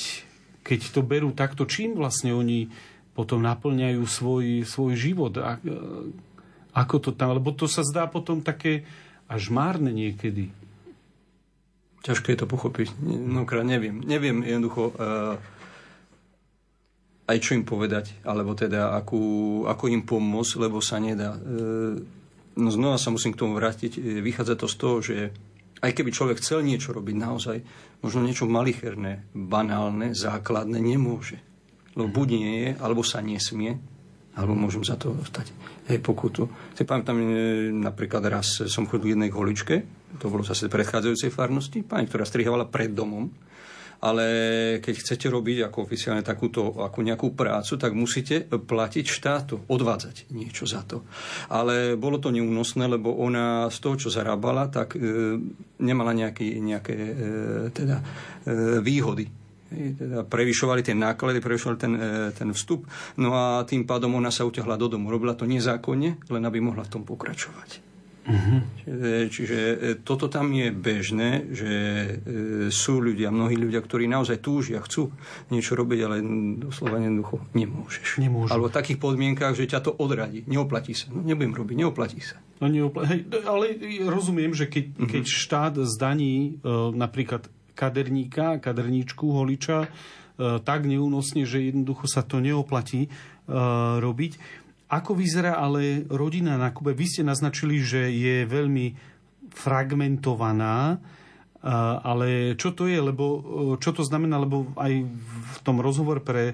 keď to berú takto, čím vlastne oni potom naplňajú svoj, svoj život? A, e, ako to tam? Lebo to sa zdá potom také až márne niekedy. Ťažké je to pochopiť. Mnohokrát neviem. Neviem jednoducho uh, aj čo im povedať, alebo teda akú, ako im pomôcť, lebo sa nedá. Uh, no znova sa musím k tomu vrátiť. E, vychádza to z toho, že aj keby človek chcel niečo robiť naozaj, možno niečo malicherné, banálne, základné, nemôže. Lebo buď nie je, alebo sa nesmie, alebo môžem za to dostať hej, pokutu. Si pamätám, e, napríklad raz som chodil k jednej holičke, to bolo zase predchádzajúcej farnosti, pani, ktorá strihovala pred domom, ale keď chcete robiť ako oficiálne takúto ako nejakú prácu, tak musíte platiť štátu, odvádzať niečo za to. Ale bolo to neúnosné, lebo ona z toho, čo zarábala, tak e, nemala nejaký, nejaké e, teda, e, výhody teda prevyšovali tie náklady, prevyšovali ten, e, ten vstup, no a tým pádom ona sa utiahla do domu. Robila to nezákonne, len aby mohla v tom pokračovať. Uh-huh. Čiže, čiže e, toto tam je bežné, že e, sú ľudia, mnohí ľudia, ktorí naozaj túžia, chcú niečo robiť, ale doslova jednoducho nemôžeš. Nemôžu. Alebo v takých podmienkách, že ťa to odradí. Neoplatí sa. No nebudem robiť, neoplatí sa. No, neopla- hej, ale rozumiem, že keď, uh-huh. keď štát zdaní e, napríklad kaderníka, kaderníčku, holiča, e, tak neúnosne, že jednoducho sa to neoplatí e, robiť. Ako vyzerá ale rodina na Kube? Vy ste naznačili, že je veľmi fragmentovaná, e, ale čo to je? Lebo, čo to znamená? Lebo aj v tom rozhovor pre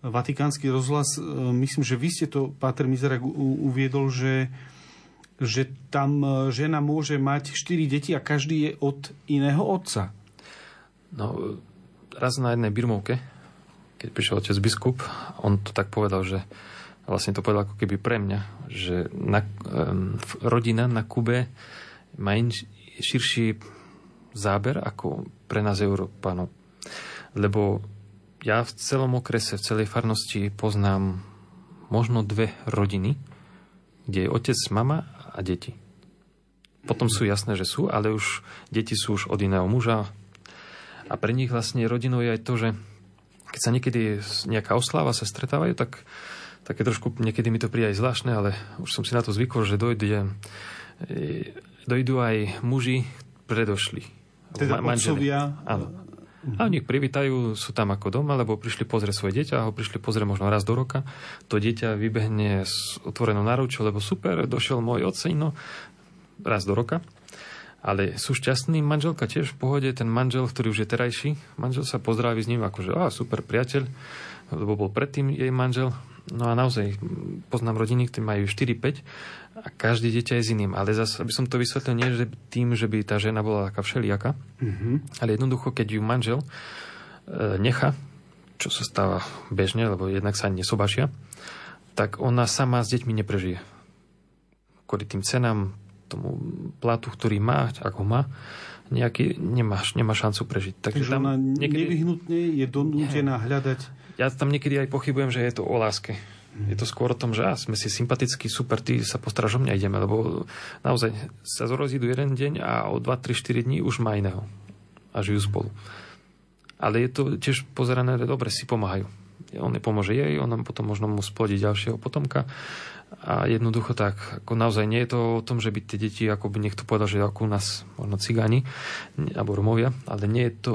Vatikánsky rozhlas, myslím, že vy ste to, Páter Mizerak, uviedol, že že tam žena môže mať 4 deti a každý je od iného otca. No, raz na jednej birmovke, keď prišiel otec biskup, on to tak povedal, že vlastne to povedal ako keby pre mňa, že na, um, rodina na Kube má inš, širší záber ako pre nás Európanov. Lebo ja v celom okrese, v celej farnosti poznám možno dve rodiny, kde je otec, mama a deti. Potom sú jasné, že sú, ale už deti sú už od iného muža, a pre nich vlastne rodinou je aj to, že keď sa niekedy nejaká osláva sa stretávajú, tak také trošku, niekedy mi to príde aj zvláštne, ale už som si na to zvykol, že dojde, e, dojdú aj muži predošli. Teda ma- otcovia? Áno. A oni privítajú, sú tam ako doma, lebo prišli pozrieť svoje dieťa, a ho prišli pozrieť možno raz do roka. To dieťa vybehne s otvorenou náručou, lebo super, došiel môj ocino raz do roka ale sú šťastní. Manželka tiež v pohode, ten manžel, ktorý už je terajší, manžel sa pozdraví s ním ako, že á, super priateľ, lebo bol predtým jej manžel. No a naozaj poznám rodiny, ktorí majú 4-5 a každý dieťa je s iným. Ale zase, aby som to vysvetlil, nie že tým, že by tá žena bola taká všelijaká, mm-hmm. ale jednoducho, keď ju manžel e, necha, čo sa stáva bežne, lebo jednak sa nesobašia, tak ona sama s deťmi neprežije. Kvôli tým cenám, tomu platu, ktorý má, ak ho má, nejaký, nemáš, nemá šancu prežiť. Takže tam ona niekedy, nevyhnutne je donútená hľadať... Ja tam niekedy aj pochybujem, že je to o láske. Je to skôr o tom, že á, sme si sympatickí, super, ty sa postaráš o mňa, ideme, lebo naozaj sa zorozídu jeden deň a o 2, 3, 4 dní už má iného a žijú spolu. Ale je to tiež pozerané, že dobre si pomáhajú. On nepomôže jej, on potom možno mu splodiť ďalšieho potomka a jednoducho tak, ako naozaj nie je to o tom, že by tie deti, ako by niekto povedal, že ako u nás možno cigáni alebo Romovia, ale nie je to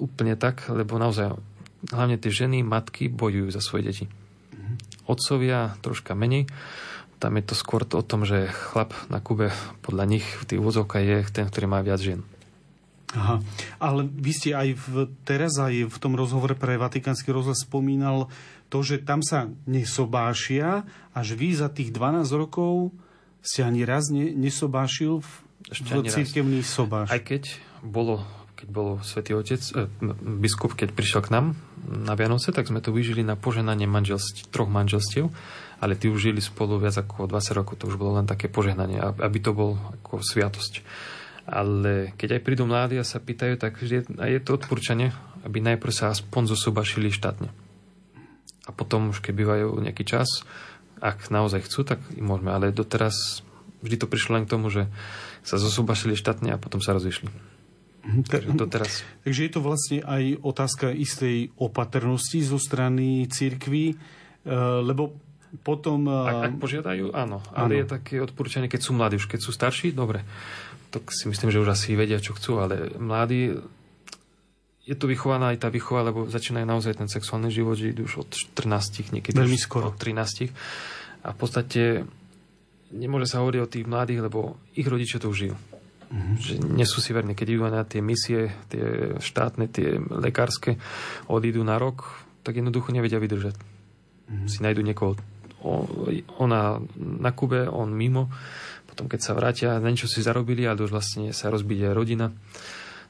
úplne tak, lebo naozaj hlavne tie ženy, matky bojujú za svoje deti. Mhm. Otcovia troška menej, tam je to skôr o tom, že chlap na Kube podľa nich v tých úzovkách je ten, ktorý má viac žien. Aha. Ale vy ste aj v, teraz aj v tom rozhovore pre Vatikánsky rozhlas spomínal to, že tam sa nesobášia, až vy za tých 12 rokov ste ani raz ne, nesobášil v, Ešte v církevný sobáš. Aj keď bolo, keď bol svätý Otec, e, biskup, keď prišiel k nám na Vianoce, tak sme to vyžili na požehnanie manželstv, troch manželstiev, ale tí už žili spolu viac ako 20 rokov, to už bolo len také požehnanie, aby to bol ako sviatosť. Ale keď aj prídu mladí a sa pýtajú, tak je, je to odporúčanie, aby najprv sa aspoň zosobašili štátne a potom už keď bývajú nejaký čas, ak naozaj chcú, tak im môžeme. Ale doteraz vždy to prišlo len k tomu, že sa zosubašili štátne a potom sa rozišli. Mhm, takže, doteraz. Takže je to vlastne aj otázka istej opatrnosti zo strany církvy, e, lebo potom... E, ak, ak požiadajú, áno. Ale áno. je také odporúčanie, keď sú mladí. Už keď sú starší, dobre. Tak si myslím, že už asi vedia, čo chcú, ale mladí je tu vychovaná aj tá výchova, lebo začínajú naozaj ten sexuálny život žiť už od 14, niekedy Veľmi skoro. od 13. A v podstate nemôže sa hovoriť o tých mladých, lebo ich rodičia to už žijú. Mm-hmm. Že nie sú si verní. Keď idú na tie misie, tie štátne, tie lekárske, odídu na rok, tak jednoducho nevedia vydržať. Mm-hmm. Si nájdu niekoho ona na Kube, on mimo. Potom keď sa vrátia, na niečo si zarobili, ale už vlastne sa rozbíde rodina.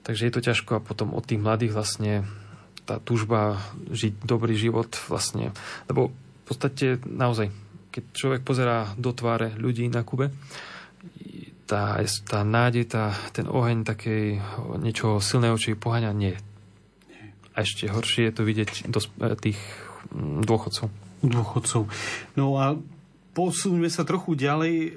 Takže je to ťažko a potom od tých mladých vlastne tá túžba žiť dobrý život vlastne, lebo v podstate naozaj, keď človek pozerá do tváre ľudí na Kube, tá, tá nádej, tá, ten oheň takej niečoho silného, čo ich nie. A ešte horšie je to vidieť do tých mm, dôchodcov. Dôchodcov. No a posuníme sa trochu ďalej. E,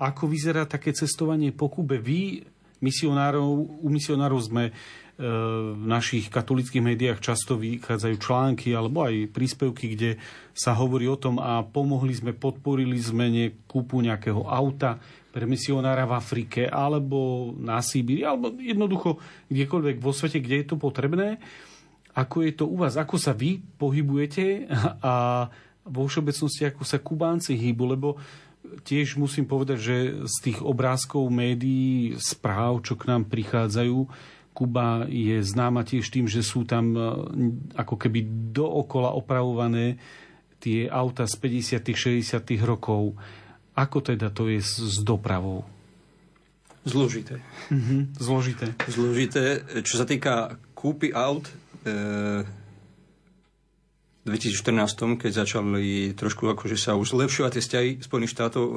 ako vyzerá také cestovanie po Kube? Vy, misionárov, u misionárov sme v našich katolických médiách často vychádzajú články alebo aj príspevky, kde sa hovorí o tom a pomohli sme, podporili sme kúpu nejakého auta pre misionára v Afrike alebo na Sibíri, alebo jednoducho kdekoľvek vo svete, kde je to potrebné. Ako je to u vás? Ako sa vy pohybujete <laughs> a vo všeobecnosti ako sa Kubánci hýbu? Lebo tiež musím povedať, že z tých obrázkov médií, správ, čo k nám prichádzajú, Kuba je známa tiež tým, že sú tam e, ako keby dookola opravované tie auta z 50 60 rokov. Ako teda to je s, dopravou? Zložité. Mm-hmm, zložité. Zložité. Čo sa týka kúpy aut, e, 2014, keď začali trošku akože sa už zlepšovať tie vzťahy Spojených štátov e,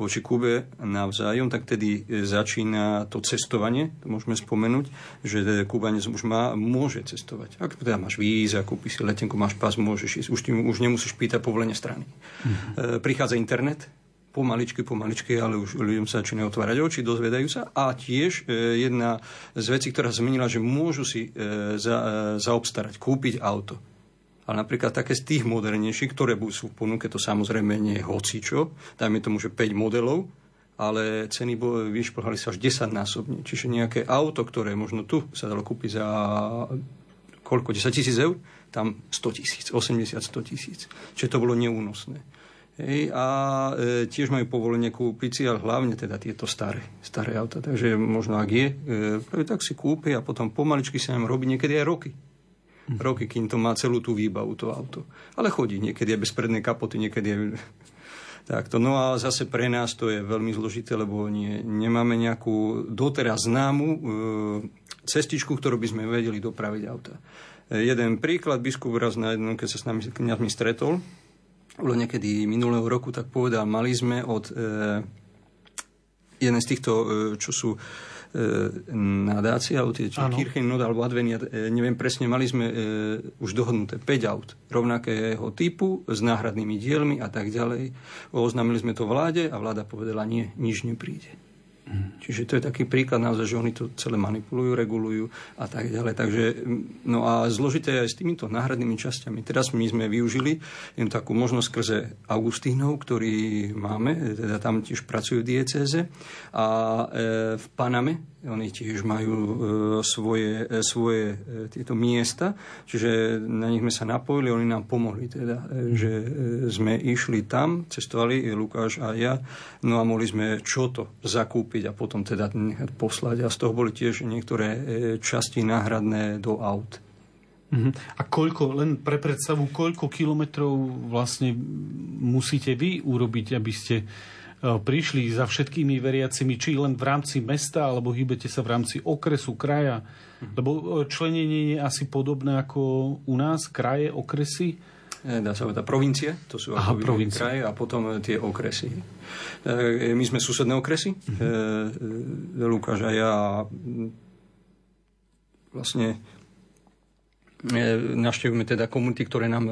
voči Kube navzájom, tak tedy začína to cestovanie, to môžeme spomenúť, že Kubanec už má, môže cestovať. Ak teda máš víza, kúpiš si letenku, máš pás, môžeš ísť. Už, tým, už nemusíš pýtať povolenie strany. Mm-hmm. E, prichádza internet, pomaličky, pomaličky, ale už ľuďom sa začínajú otvárať oči, dozvedajú sa. A tiež e, jedna z vecí, ktorá zmenila, že môžu si e, za, e, zaobstarať, kúpiť auto ale napríklad také z tých modernejších, ktoré sú v ponuke, to samozrejme nie je hocičo, dajme tomu, že 5 modelov, ale ceny vyšplhali sa až 10 násobne. Čiže nejaké auto, ktoré možno tu sa dalo kúpiť za koľko, 10 tisíc eur, tam 100 tisíc, 80, 100 tisíc. Čiže to bolo neúnosné. Hej, a e, tiež majú povolenie kúpiť si, ale hlavne teda tieto staré, staré auta. Takže možno ak je, e, tak si kúpi a potom pomaličky sa nám robí niekedy aj roky roky, kým to má celú tú výbavu, to auto. Ale chodí, niekedy je bez prednej kapoty, niekedy je... <laughs> Takto. No a zase pre nás to je veľmi zložité, lebo nie, nemáme nejakú doteraz známu e, cestičku, ktorú by sme vedeli dopraviť auta. E, jeden príklad, biskup raz na jednom, keď sa s nami kniazmi stretol, bolo niekedy minulého roku, tak povedal, mali sme od e, jeden z týchto, e, čo sú E, nadácia, alebo tie Kirchennot alebo Advenia, e, neviem presne, mali sme e, už dohodnuté 5 aut rovnakého typu s náhradnými dielmi a tak ďalej. Oznámili sme to vláde a vláda povedala nie, nič nepríde. Čiže to je taký príklad naozaj, že oni to celé manipulujú, regulujú a tak ďalej. Takže, no a zložité aj s týmito náhradnými časťami. Teraz my sme využili jen takú možnosť skrze Augustínov, ktorý máme, teda tam tiež pracujú diecéze a e, v Paname oni tiež majú e, svoje, e, svoje e, tieto miesta, čiže na nich sme sa napojili, oni nám pomohli teda, že sme išli tam, cestovali Lukáš a ja, no a mohli sme čo to zakúpiť a potom teda nechať poslať a z toho boli tiež niektoré časti náhradné do aut. Uh-huh. A koľko, len pre predstavu, koľko kilometrov vlastne musíte vy urobiť, aby ste prišli za všetkými veriacimi, či len v rámci mesta, alebo hýbete sa v rámci okresu, kraja. Lebo e, členenie je asi podobné ako u nás, kraje, okresy. E, dá sa povedať provincie, to sú Aha, provincie. kraje a potom tie okresy. My sme susedné okresy, uh-huh. Lukáš a ja vlastne navštevujeme teda komunity, ktoré nám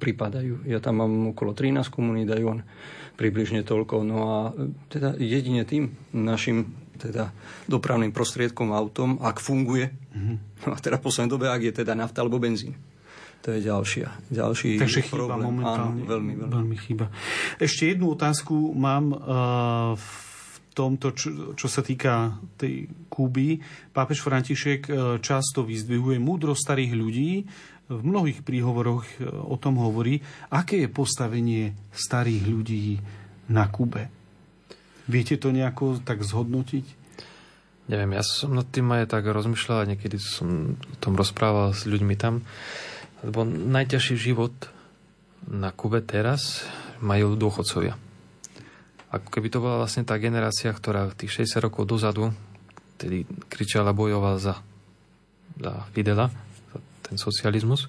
pripadajú. Ja tam mám okolo 13 komunít, aj on približne toľko. No a teda jedine tým našim teda dopravným prostriedkom, autom, ak funguje, mm-hmm. no <laughs> a teda v poslednej dobe, ak je teda nafta alebo benzín. To je ďalšia, ďalší Takže chýba problém. momentálne. Áno, veľmi, veľmi. veľmi chýba. Ešte jednu otázku mám uh, v tomto, čo, čo sa týka tej Kúby. Pápež František uh, často vyzdvihuje múdro starých ľudí, v mnohých príhovoroch e, o tom hovorí, aké je postavenie starých ľudí na Kube. Viete to nejako tak zhodnotiť? Neviem, ja som nad tým aj tak rozmýšľal a niekedy som o tom rozprával s ľuďmi tam, lebo najťažší život na Kube teraz majú dôchodcovia. Ako keby to bola vlastne tá generácia, ktorá tých 60 rokov dozadu tedy kričala, bojoval za, za Fidela, ten socializmus,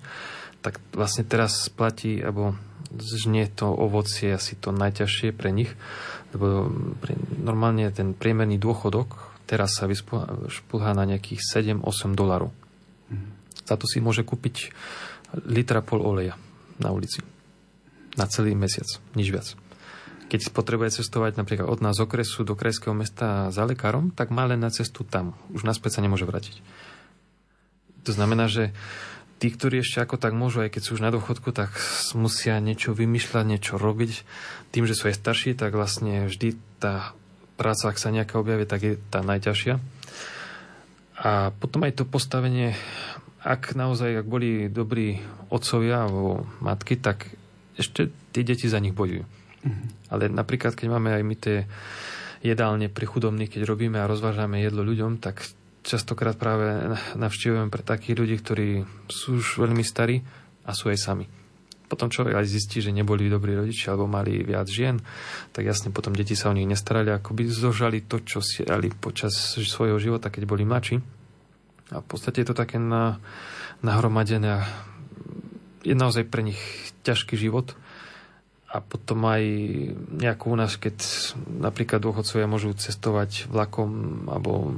tak vlastne teraz platí, alebo znie to ovocie asi to najťažšie pre nich, lebo normálne ten priemerný dôchodok teraz sa vyšplhá na nejakých 7-8 dolarov. Mm. Za to si môže kúpiť litra pol oleja na ulici. Na celý mesiac, nič viac. Keď potrebuje cestovať napríklad od nás z okresu do krajského mesta za lekárom, tak má len na cestu tam. Už naspäť sa nemôže vrátiť. To znamená, že tí, ktorí ešte ako tak môžu, aj keď sú už na dôchodku, tak musia niečo vymýšľať, niečo robiť. Tým, že sú aj starší, tak vlastne vždy tá práca, ak sa nejaká objaví, tak je tá najťažšia. A potom aj to postavenie, ak naozaj, ak boli dobrí otcovia alebo matky, tak ešte tí deti za nich bojujú. Mm-hmm. Ale napríklad, keď máme aj my tie jedálne pri chudobných, keď robíme a rozvážame jedlo ľuďom, tak častokrát práve navštívujeme pre takých ľudí, ktorí sú už veľmi starí a sú aj sami. Potom človek aj zistí, že neboli dobrí rodičia alebo mali viac žien, tak jasne potom deti sa o nich nestarali, ako by zožali to, čo si počas svojho života, keď boli mladší. A v podstate je to také na, nahromadené a je naozaj pre nich ťažký život a potom aj nejako u nás, keď napríklad dôchodcovia môžu cestovať vlakom alebo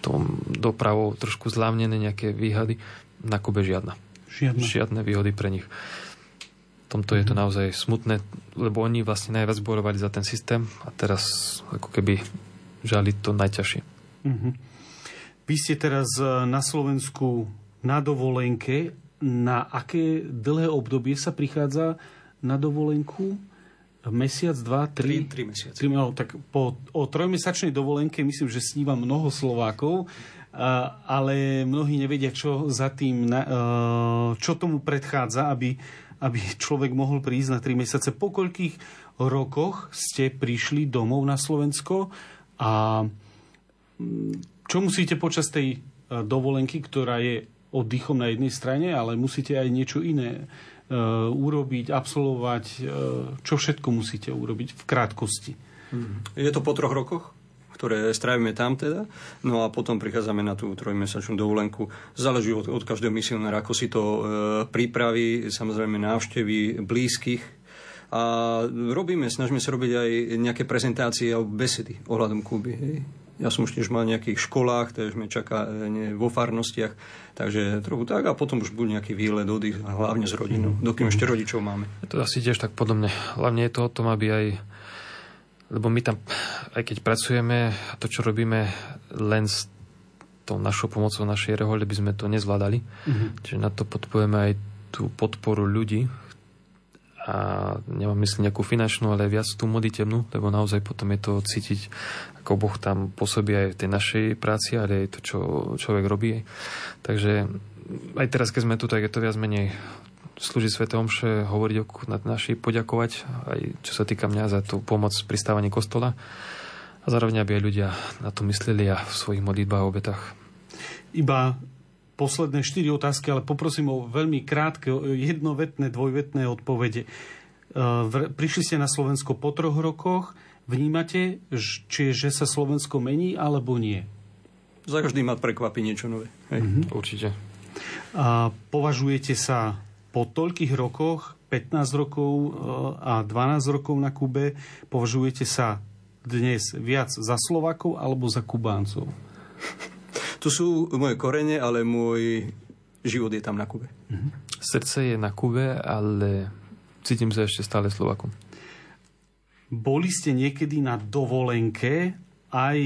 tom dopravou trošku zľavnené nejaké výhady, na Kube žiadna. Žiadne. Žiadne výhody pre nich. V tomto je to mhm. naozaj smutné, lebo oni vlastne najviac bojovali za ten systém a teraz ako keby žali to najťažšie. Mm-hmm. Vy ste teraz e, na Slovensku na dovolenke. Na aké dlhé obdobie sa prichádza na dovolenku? Mesiac, dva, tri? Tri, tri mesiace. Tri, no, tak po, o trojmesačnej dovolenke myslím, že sníva mnoho Slovákov, ale mnohí nevedia, čo za tým, čo tomu predchádza, aby, aby človek mohol prísť na tri mesiace. Po koľkých rokoch ste prišli domov na Slovensko a mm, čo musíte počas tej dovolenky, ktorá je oddychom na jednej strane, ale musíte aj niečo iné urobiť, absolvovať, eh, čo všetko musíte urobiť v krátkosti. Mhm. Je to po troch rokoch? ktoré strávime tam teda. No a potom prichádzame na tú trojmesačnú dovolenku. Záleží od, od každého misionára, ako si to e, pripraví, samozrejme návštevy blízkych. A robíme, snažíme sa robiť aj nejaké prezentácie alebo besedy ohľadom Kuby. Hej. Ja som už tiež mal v nejakých školách, takže sme čaká e, nie, vo farnostiach, takže trochu tak a potom už bude nejaký výlet, oddych, hlavne s rodinou, dokým ešte rodičov máme. To asi tiež tak podobne. Hlavne je to o tom, aby aj lebo my tam, aj keď pracujeme, to, čo robíme len s tou našou pomocou našej rehole, by sme to nezvládali. Mm-hmm. Čiže na to podporujeme aj tú podporu ľudí, a nemám myslím nejakú finančnú, ale viac tú modlitebnú, lebo naozaj potom je to cítiť, ako Boh tam pôsobí aj v tej našej práci, ale aj to, čo človek robí. Takže aj teraz, keď sme tu, tak je to viac menej slúžiť Svete Omše, hovoriť o našej, poďakovať, aj čo sa týka mňa za tú pomoc pri stávaní kostola a zároveň, aby aj ľudia na to mysleli a v svojich modlitbách a obetách. Iba posledné štyri otázky, ale poprosím o veľmi krátke, jednovetné, dvojvetné odpovede. E, prišli ste na Slovensko po troch rokoch. Vnímate, či, že sa Slovensko mení, alebo nie? Za každý ma prekvapí niečo nové. Hej. Mm-hmm. Určite. A považujete sa po toľkých rokoch, 15 rokov e, a 12 rokov na Kube, považujete sa dnes viac za Slovakov alebo za Kubáncov? <laughs> To sú moje korene, ale môj život je tam na Kube. Srdce je na Kube, ale cítim sa ešte stále Slovakom. Boli ste niekedy na dovolenke aj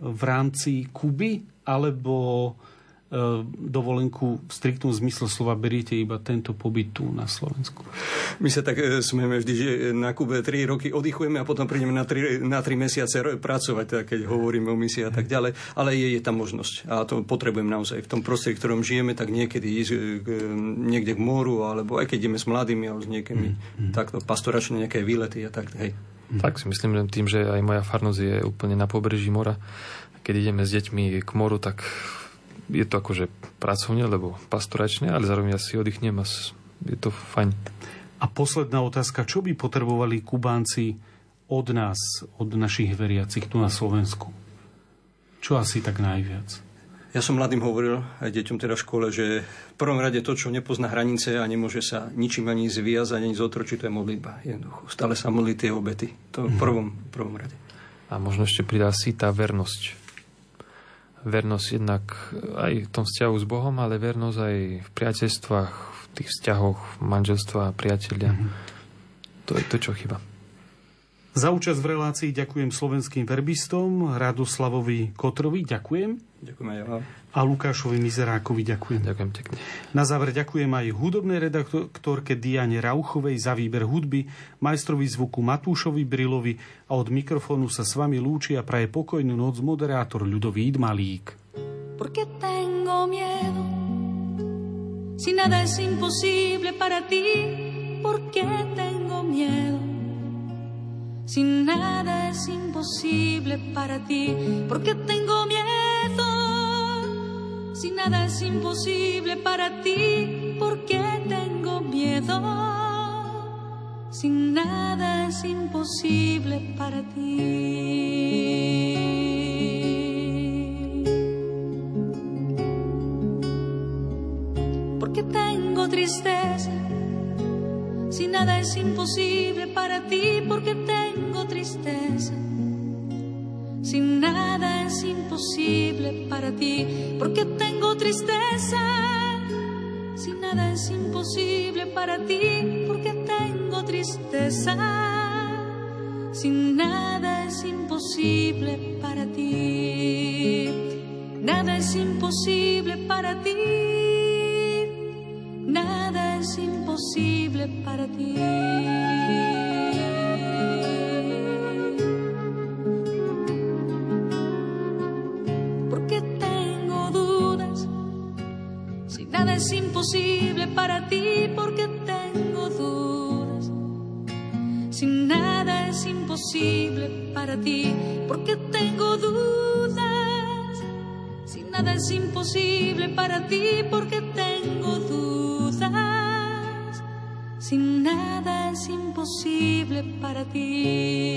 v rámci Kuby, alebo dovolenku v striktnom zmysle slova beriete iba tento pobyt tu na Slovensku? My sa tak e, smeme vždy, že na Kube 3 roky oddychujeme a potom prídeme na 3, na 3 mesiace pracovať, teda keď hovoríme o misii a tak ďalej. Ale je, je tam možnosť a to potrebujem naozaj. V tom prostredí, v ktorom žijeme, tak niekedy ísť k, niekde k moru, alebo aj keď ideme s mladými, alebo s niekými mm, mm. takto pastoračné nejaké výlety a tak. Hej. Mm. Tak si myslím, že tým, že aj moja farnosť je úplne na pobreží mora, keď ideme s deťmi k moru, tak je to akože pracovne, lebo pastoračne, ale zároveň ja si oddychnem a je to fajn. A posledná otázka, čo by potrebovali Kubánci od nás, od našich veriacich tu na Slovensku? Čo asi tak najviac? Ja som mladým hovoril, aj deťom teda v škole, že v prvom rade to, čo nepozná hranice a nemôže sa ničím ani zviazať, ani zotročiť, to je modlitba. Jednoducho. Stále sa modlí tie obety. To v prvom, v prvom rade. A možno ešte pridá si tá vernosť. Vernosť jednak aj v tom vzťahu s Bohom, ale vernosť aj v priateľstvách, v tých vzťahoch, manželstva a priatelia. Mm-hmm. To je to, čo chyba. Za účasť v relácii ďakujem slovenským verbistom, Radoslavovi Kotrovi, ďakujem. Ďakujem aj vám. A Lukášovi Mizerákovi ďakujem. Ďakujem pekne. Na záver ďakujem aj hudobnej redaktorke Diane Rauchovej za výber hudby, majstrovi zvuku Matúšovi Brilovi a od mikrofónu sa s vami lúči a praje pokojnú noc moderátor Ľudovít Malík. Porque tengo miedo Si nada es imposible para ti Porque tengo miedo Si nada es imposible para ti, porque tengo miedo. Si nada es imposible para ti, porque tengo miedo. Si nada es imposible para ti. Porque tengo tristeza si nada es imposible para ti, porque tengo tristeza. Si nada es imposible para ti, porque tengo tristeza. Si nada es imposible para ti, porque tengo tristeza. Si nada es imposible para ti, nada es imposible para ti nada es imposible para ti. Imposible para ti, porque tengo dudas. Si nada es imposible para ti, porque tengo dudas. Si nada es imposible para ti, porque tengo dudas sin nada es imposible para ti.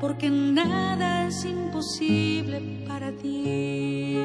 Porque nada es imposible para ti.